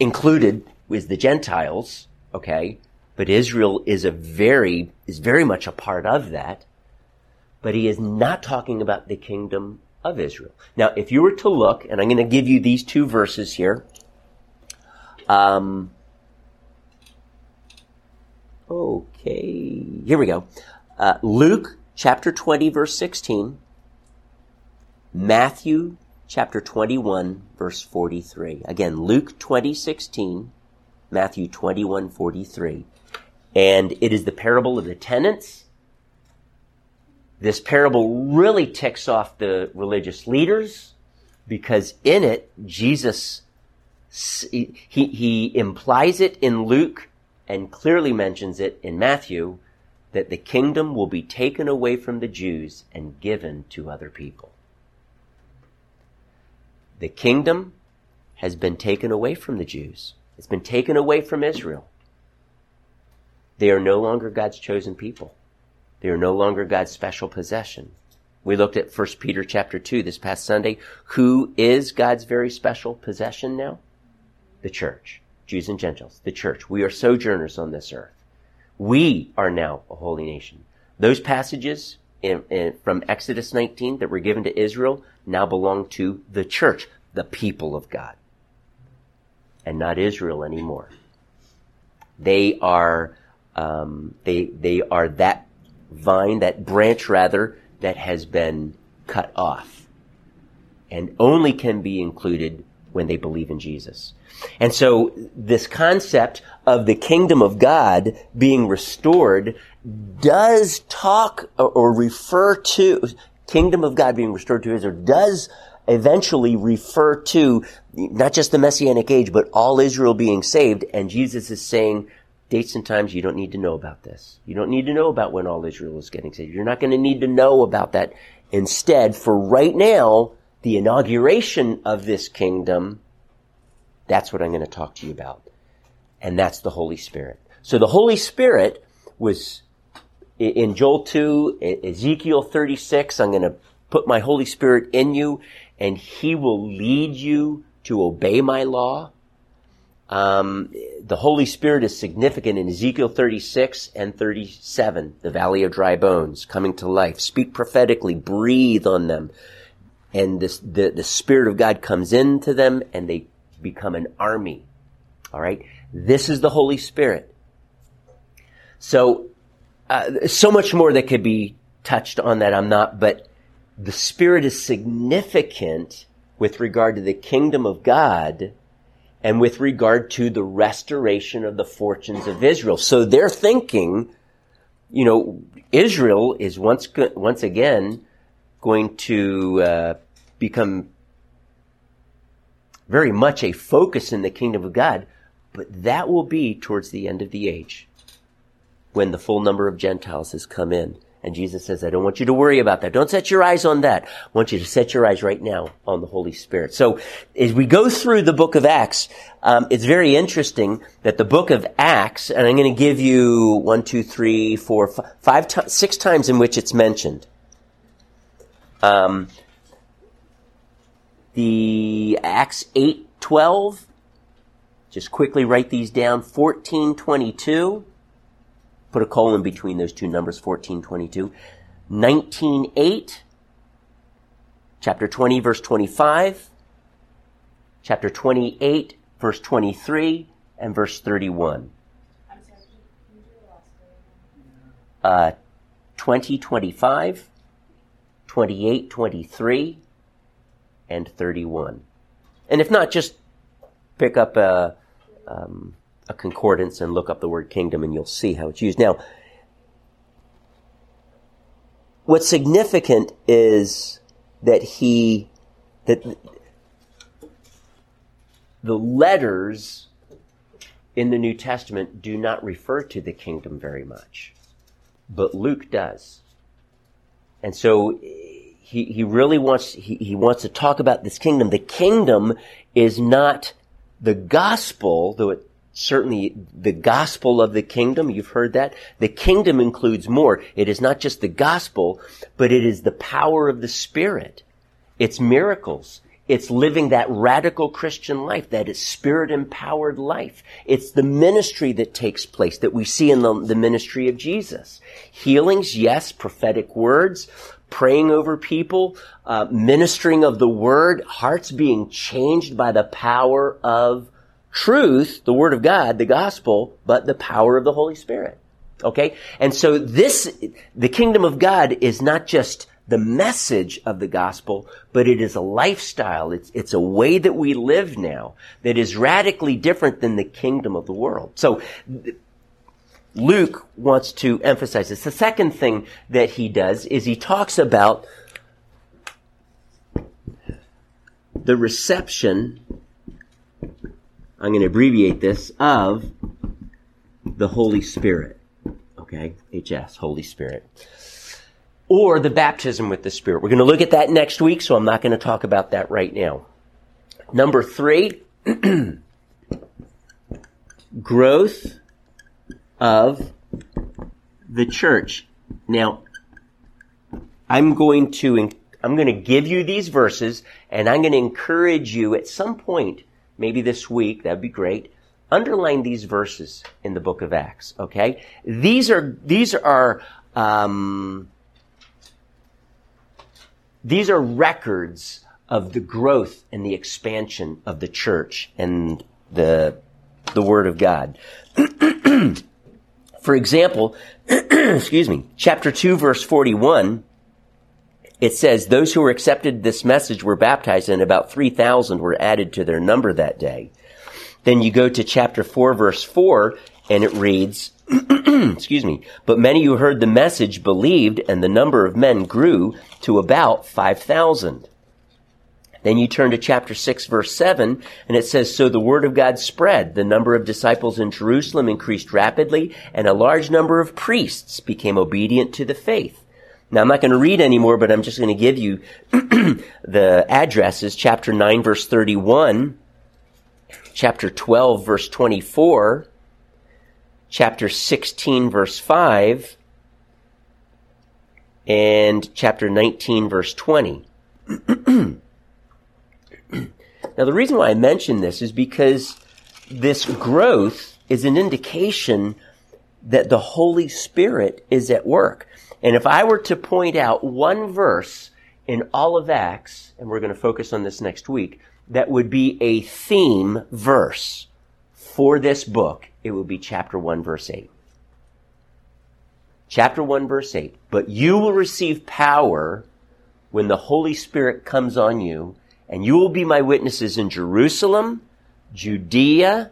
Included with the Gentiles, okay? But Israel is a very, is very much a part of that. But he is not talking about the kingdom of Israel. Now, if you were to look, and I'm going to give you these two verses here. Um, okay, here we go. Uh, Luke chapter 20, verse 16. Matthew chapter 21, verse 43. Again, Luke 20, 16. Matthew 21, 43. And it is the parable of the tenants this parable really ticks off the religious leaders because in it, Jesus, he, he implies it in Luke and clearly mentions it in Matthew that the kingdom will be taken away from the Jews and given to other people. The kingdom has been taken away from the Jews. It's been taken away from Israel. They are no longer God's chosen people. They are no longer God's special possession. We looked at 1 Peter chapter 2 this past Sunday. Who is God's very special possession now? The church. Jews and Gentiles. The church. We are sojourners on this earth. We are now a holy nation. Those passages in, in, from Exodus 19 that were given to Israel now belong to the church, the people of God, and not Israel anymore. They are um, they they are that vine, that branch rather, that has been cut off, and only can be included when they believe in Jesus. And so this concept of the kingdom of God being restored does talk or refer to kingdom of God being restored to Israel does eventually refer to not just the messianic age, but all Israel being saved. And Jesus is saying, dates and times you don't need to know about this. You don't need to know about when all Israel is getting saved. You're not going to need to know about that. Instead, for right now, the inauguration of this kingdom, that's what I'm going to talk to you about. And that's the Holy Spirit. So the Holy Spirit was in Joel 2, Ezekiel 36, I'm going to put my Holy Spirit in you and he will lead you to obey my law. Um, the Holy Spirit is significant in Ezekiel 36 and 37, the valley of dry bones, coming to life. Speak prophetically, breathe on them. And this, the, the Spirit of God comes into them and they become an army. All right. This is the Holy Spirit. So uh, so much more that could be touched on that I'm not, but the Spirit is significant with regard to the kingdom of God and with regard to the restoration of the fortunes of Israel. So they're thinking, you know, Israel is once once again going to uh, become very much a focus in the kingdom of God, but that will be towards the end of the age when the full number of Gentiles has come in. And Jesus says, I don't want you to worry about that. Don't set your eyes on that. I want you to set your eyes right now on the Holy Spirit. So as we go through the book of Acts, um, it's very interesting that the book of Acts, and I'm going to give you one, two, three, four, five, five six times in which it's mentioned. Um, the Acts 8, 12, just quickly write these down. 14, 22, Put a colon between those two numbers, 1422. 19.8, chapter 20, verse 25, chapter 28, verse 23, and verse 31. Uh, 20, 25, 28, 23, and 31. And if not, just pick up a, um, a concordance and look up the word kingdom and you'll see how it's used. Now, what's significant is that he, that the letters in the New Testament do not refer to the kingdom very much, but Luke does. And so he, he really wants, he, he wants to talk about this kingdom. The kingdom is not the gospel, though it certainly the gospel of the kingdom. You've heard that. The kingdom includes more. It is not just the gospel, but it is the power of the Spirit. It's miracles. It's living that radical Christian life, that is spirit empowered life. It's the ministry that takes place that we see in the, the ministry of Jesus. Healings, yes, prophetic words, praying over people, uh, ministering of the word, hearts being changed by the power of truth, the Word of God, the gospel, but the power of the Holy Spirit. Okay? And so this, the kingdom of God is not just the message of the gospel, but it is a lifestyle. It's, it's a way that we live now that is radically different than the kingdom of the world. So, Luke wants to emphasize this. The second thing that he does is he talks about the reception I'm going to abbreviate this, of the Holy Spirit. Okay? HS, Holy Spirit. Or the baptism with the Spirit. We're going to look at that next week, so I'm not going to talk about that right now. Number three, growth of the church. Now, I'm going to I'm going to give you these verses and I'm going to encourage you at some point, maybe this week, that'd be great, underline these verses in the book of Acts, okay? These are, these are, um, these are records of the growth and the expansion of the church and the, the Word of God. For example, excuse me, chapter 2 verse 41, it says, those who were accepted this message were baptized and about 3,000 were added to their number that day. Then you go to chapter 4 verse 4 and it reads, excuse me, but many who heard the message believed and the number of men grew to about 5,000. Then you turn to chapter 6 verse 7 and it says, So the word of God spread. The number of disciples in Jerusalem increased rapidly and a large number of priests became obedient to the faith. Now I'm not going to read anymore, but I'm just going to give you the addresses. Chapter 9 verse 31, chapter 12 verse 24, chapter 16 verse 5, and chapter 19 verse 20. now the reason why I mention this is because this growth is an indication that the Holy Spirit is at work. And if I were to point out one verse in all of Acts, and we're going to focus on this next week, that would be a theme verse for this book, it would be chapter 1, verse 8. Chapter 1, verse 8. But you will receive power when the Holy Spirit comes on you, and you will be my witnesses in Jerusalem, Judea,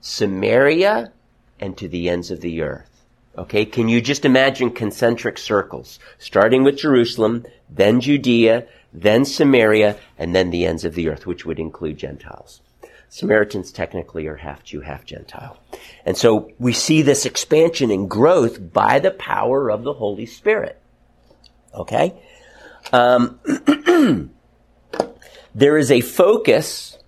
Samaria, and to the ends of the earth. Okay, can you just imagine concentric circles, starting with Jerusalem, then Judea, then Samaria, and then the ends of the earth, which would include Gentiles. Samaritans technically are half Jew, half Gentile. And so we see this expansion and growth by the power of the Holy Spirit. Okay? Um, there is a focus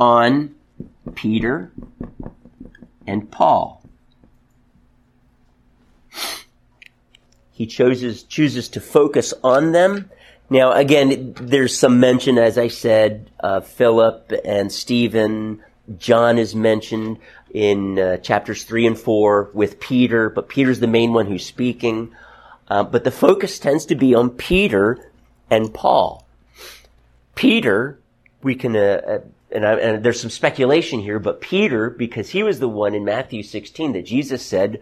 on Peter and Paul. He chooses, chooses to focus on them. Now, again, there's some mention, as I said, uh, Philip and Stephen. John is mentioned in uh, chapters three and four with Peter, but Peter's the main one who's speaking. Uh, but the focus tends to be on Peter and Paul. Peter, we can uh, uh, and, I, and, there's some speculation here, but Peter, because he was the one in Matthew 16 that Jesus said,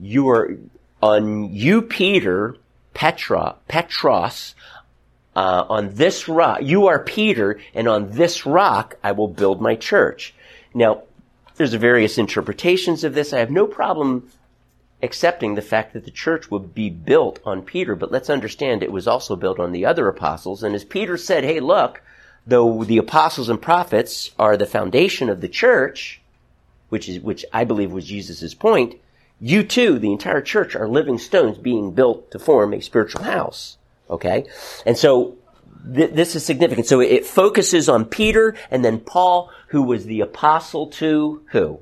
you are, on you, Peter, Petra, Petros, uh, on this rock, you are Peter, and on this rock I will build my church. Now, there's various interpretations of this. I have no problem accepting the fact that the church would be built on Peter, but let's understand it was also built on the other apostles. And as Peter said, hey, look, though the apostles and prophets are the foundation of the church, which is, which I believe was Jesus' point, you too, the entire church, are living stones being built to form a spiritual house. Okay? And so, th- this is significant. So it focuses on Peter and then Paul, who was the apostle to who?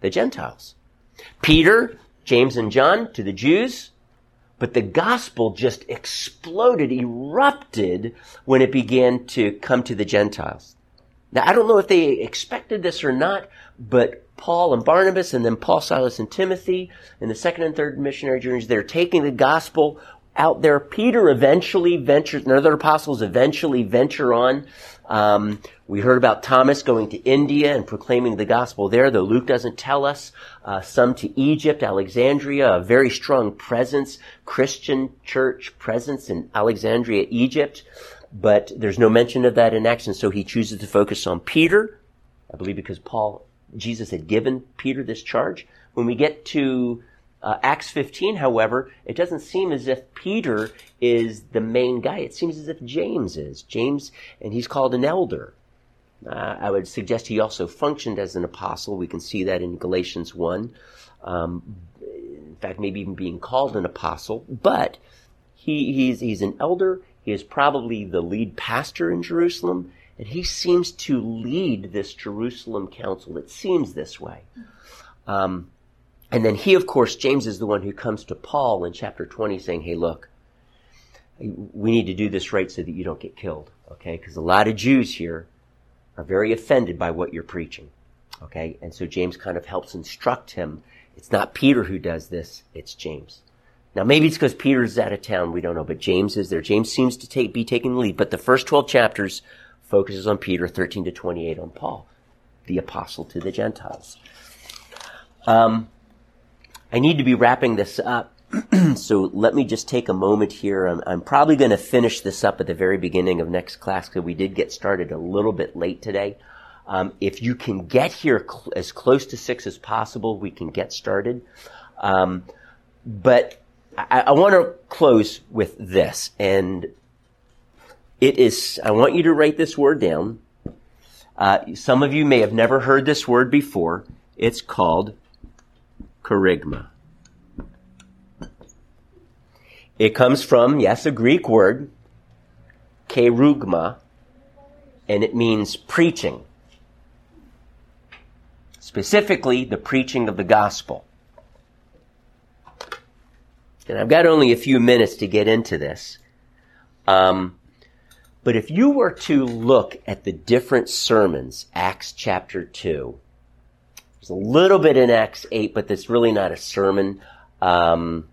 The Gentiles. Peter, James and John to the Jews, but the gospel just exploded, erupted when it began to come to the Gentiles. Now, I don't know if they expected this or not, but Paul and Barnabas and then Paul, Silas, and Timothy in the second and third missionary journeys, they're taking the gospel out there. Peter eventually ventures, and other apostles eventually venture on um, we heard about Thomas going to India and proclaiming the gospel there, though Luke doesn't tell us. Uh, some to Egypt, Alexandria, a very strong presence, Christian church presence in Alexandria, Egypt. But there's no mention of that in Acts, and so he chooses to focus on Peter. I believe because Paul, Jesus had given Peter this charge. When we get to uh, Acts 15, however, it doesn't seem as if Peter is the main guy. It seems as if James is. James, and he's called an elder. Uh, I would suggest he also functioned as an apostle. We can see that in Galatians 1. Um, in fact, maybe even being called an apostle. But he, he's, he's an elder. He is probably the lead pastor in Jerusalem, and he seems to lead this Jerusalem council. It seems this way. Um, and then he, of course, James is the one who comes to Paul in chapter 20 saying, Hey, look, we need to do this right so that you don't get killed. Okay? Because a lot of Jews here are very offended by what you're preaching. Okay? And so James kind of helps instruct him. It's not Peter who does this, it's James. Now maybe it's because Peter's out of town, we don't know, but James is there. James seems to take, be taking the lead, but the first 12 chapters focuses on Peter, 13 to 28 on Paul, the apostle to the Gentiles. Um, I need to be wrapping this up. so let me just take a moment here. I'm, I'm probably going to finish this up at the very beginning of next class because we did get started a little bit late today. Um, if you can get here cl- as close to six as possible, we can get started. Um, but I, I want to close with this, and it is. I want you to write this word down. Uh, some of you may have never heard this word before. It's called kerygma. It comes from, yes, a Greek word, kerugma, and it means preaching. Specifically, the preaching of the gospel. And I've got only a few minutes to get into this. Um, but if you were to look at the different sermons, Acts chapter 2, there's a little bit in Acts 8, but that's really not a sermon. Um,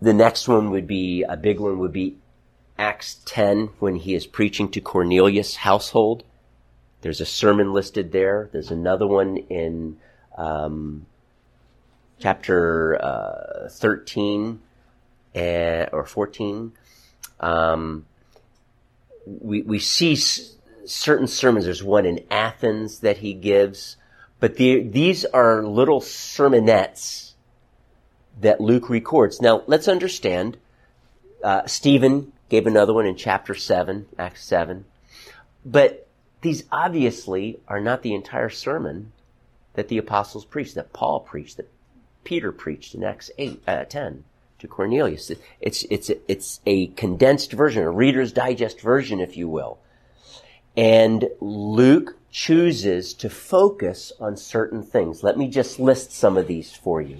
the next one would be, a big one would be Acts 10 when he is preaching to Cornelius' household. There's a sermon listed there. There's another one in um, chapter uh, 13 uh, or 14. Um, we, we see certain sermons. There's one in Athens that he gives, but the, these are little sermonettes that Luke records. Now, let's understand, uh, Stephen gave another one in chapter 7, Acts 7. But these obviously are not the entire sermon that the apostles preached, that Paul preached, that Peter preached in Acts 8, uh, 10 to Cornelius. It's, it's, it's a condensed version, a Reader's Digest version, if you will. And Luke chooses to focus on certain things. Let me just list some of these for you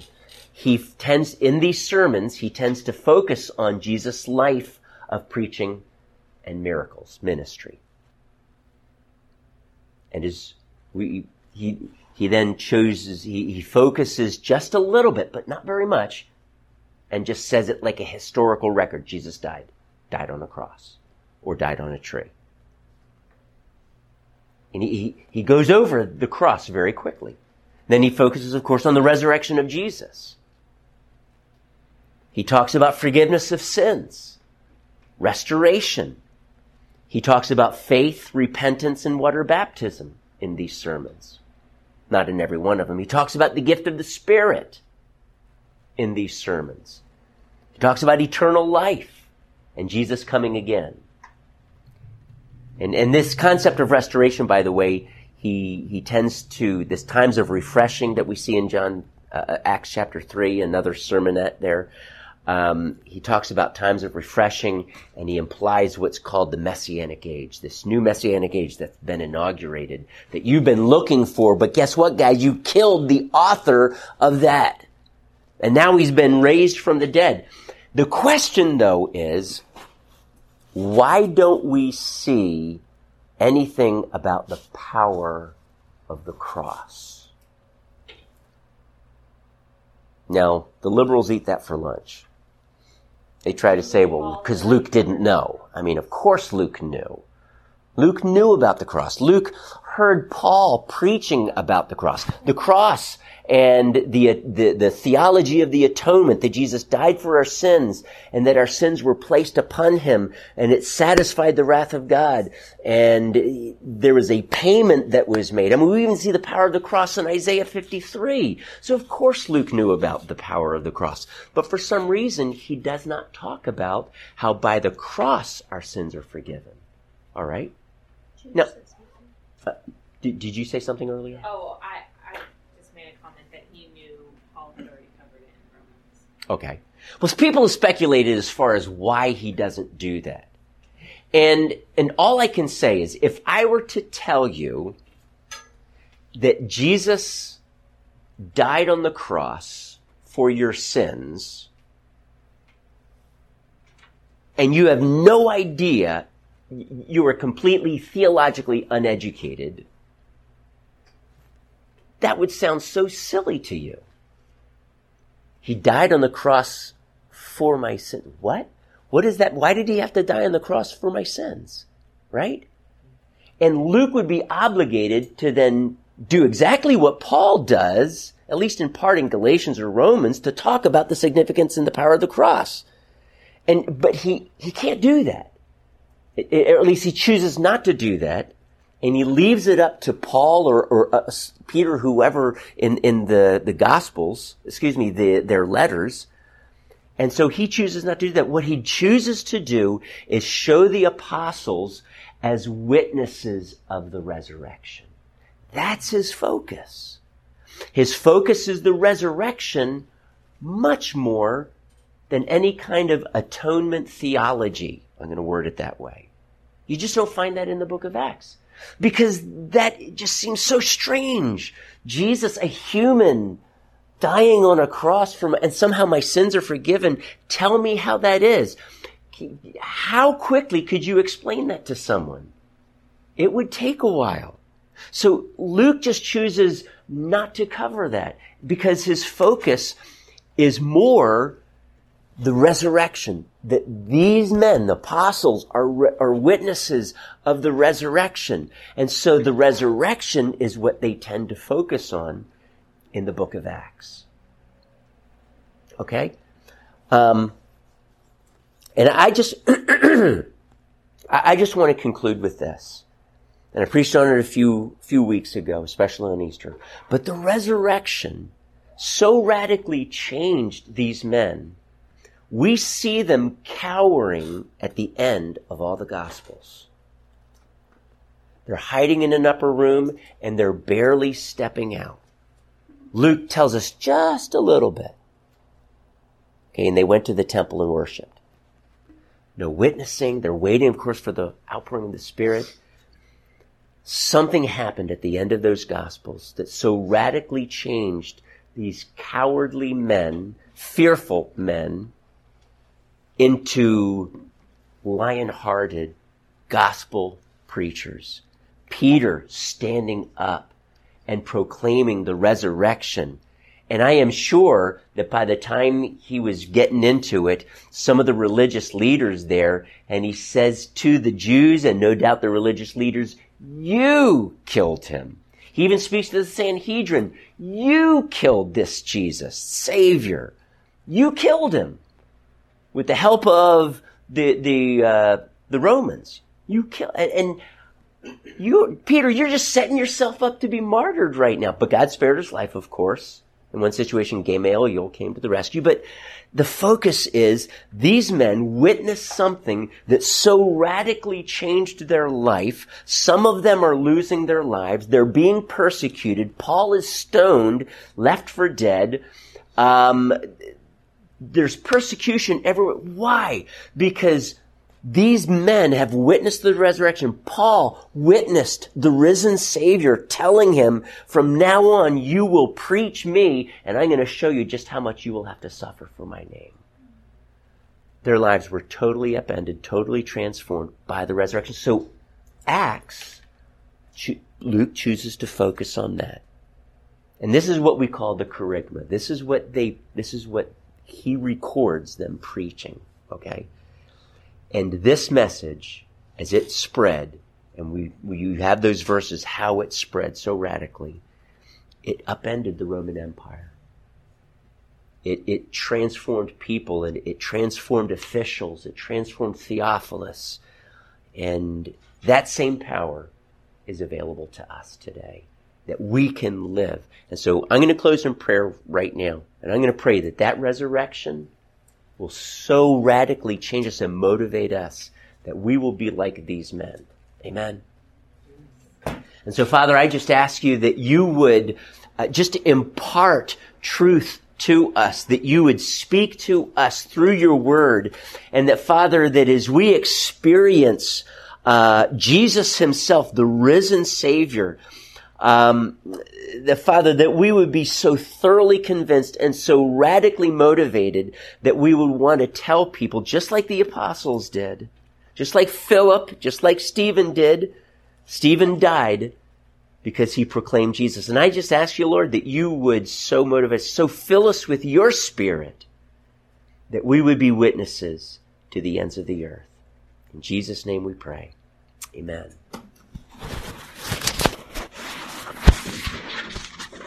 he tends, in these sermons, he tends to focus on Jesus' life of preaching and miracles, ministry. And his, we, he, he then chooses, he, he focuses just a little bit, but not very much, and just says it like a historical record. Jesus died, died on a cross, or died on a tree. And he, he, goes over the cross very quickly. Then he focuses, of course, on the resurrection of Jesus. He talks about forgiveness of sins, restoration. He talks about faith, repentance, and water baptism in these sermons. Not in every one of them. He talks about the gift of the Spirit in these sermons. He talks about eternal life and Jesus coming again. And, and this concept of restoration, by the way, he, he tends to, this times of refreshing that we see in John, uh, Acts chapter 3, another sermonette there. Um, he talks about times of refreshing and he implies what's called the messianic age, this new messianic age that's been inaugurated that you've been looking for. But guess what, guys? You killed the author of that. And now he's been raised from the dead. The question though is, why don't we see anything about the power of the cross? Now, the liberals eat that for lunch. They try to say, well, because Luke didn't know. I mean, of course Luke knew. Luke knew about the cross. Luke heard Paul preaching about the cross. The cross and the, the, the, theology of the atonement that Jesus died for our sins and that our sins were placed upon him and it satisfied the wrath of God. And there was a payment that was made. I mean, we even see the power of the cross in Isaiah 53. So of course Luke knew about the power of the cross. But for some reason, he does not talk about how by the cross our sins are forgiven. All right? Now, uh, did, did you say something earlier? Oh, I, I just made a comment that he knew Paul had already covered it in Romans. Okay. Well, people have speculated as far as why he doesn't do that. And, and all I can say is if I were to tell you that Jesus died on the cross for your sins, and you have no idea, you are completely theologically uneducated, that would sound so silly to you. He died on the cross for my sin. What? What is that? Why did he have to die on the cross for my sins? Right? And Luke would be obligated to then do exactly what Paul does, at least in part in Galatians or Romans, to talk about the significance and the power of the cross. And, but he, he can't do that. It, it, or at least he chooses not to do that. And he leaves it up to Paul or, or uh, Peter, whoever in, in the, the Gospels, excuse me, the, their letters. And so he chooses not to do that. What he chooses to do is show the apostles as witnesses of the resurrection. That's his focus. His focus is the resurrection much more than any kind of atonement theology. I'm going to word it that way. You just don't find that in the book of Acts. Because that just seems so strange. Jesus, a human, dying on a cross for my, and somehow my sins are forgiven. Tell me how that is. How quickly could you explain that to someone? It would take a while. So Luke just chooses not to cover that because his focus is more the resurrection, that these men, the apostles, are, are witnesses of the resurrection. And so the resurrection is what they tend to focus on in the book of Acts. Okay? Um, and I just, I just want to conclude with this. And I preached on it a few, few weeks ago, especially on Easter. But the resurrection so radically changed these men we see them cowering at the end of all the Gospels. They're hiding in an upper room and they're barely stepping out. Luke tells us just a little bit. Okay, and they went to the temple and worshiped. No witnessing. They're waiting, of course, for the outpouring of the Spirit. Something happened at the end of those Gospels that so radically changed these cowardly men, fearful men, into lion-hearted gospel preachers. Peter standing up and proclaiming the resurrection. And I am sure that by the time he was getting into it, some of the religious leaders there, and he says to the Jews and no doubt the religious leaders, you killed him. He even speaks to the Sanhedrin. You killed this Jesus, Savior. You killed him with the help of the the uh, the Romans. You kill and you, Peter, you're just setting yourself up to be martyred right now. But God spared his life, of course. In one situation, Gamaliel came to the rescue. But the focus is these men witnessed something that so radically changed their life. Some of them are losing their lives. They're being persecuted. Paul is stoned, left for dead. Um, there's persecution everywhere. Why? Because these men have witnessed the resurrection. Paul witnessed the risen Savior telling him, from now on, you will preach me, and I'm going to show you just how much you will have to suffer for my name. Their lives were totally upended, totally transformed by the resurrection. So, Acts, Luke chooses to focus on that. And this is what we call the kerygma. This is what they, this is what he records them preaching. Okay? And this message, as it spread, and we, we you have those verses, how it spread so radically, it upended the Roman Empire. It, it transformed people and it transformed officials. It transformed Theophilus. And that same power is available to us today that we can live. And so I'm going to close in prayer right now. And I'm going to pray that that resurrection will so radically change us and motivate us that we will be like these men. Amen. And so, Father, I just ask you that you would uh, just impart truth to us, that you would speak to us through your word, and that Father, that as we experience uh, Jesus himself, the risen Savior, um, the Father, that we would be so thoroughly convinced and so radically motivated that we would want to tell people, just like the apostles did, just like Philip, just like Stephen did. Stephen died because he proclaimed Jesus. And I just ask you, Lord, that you would so motivate, so fill us with your spirit that we would be witnesses to the ends of the earth. In Jesus' name we pray. Amen.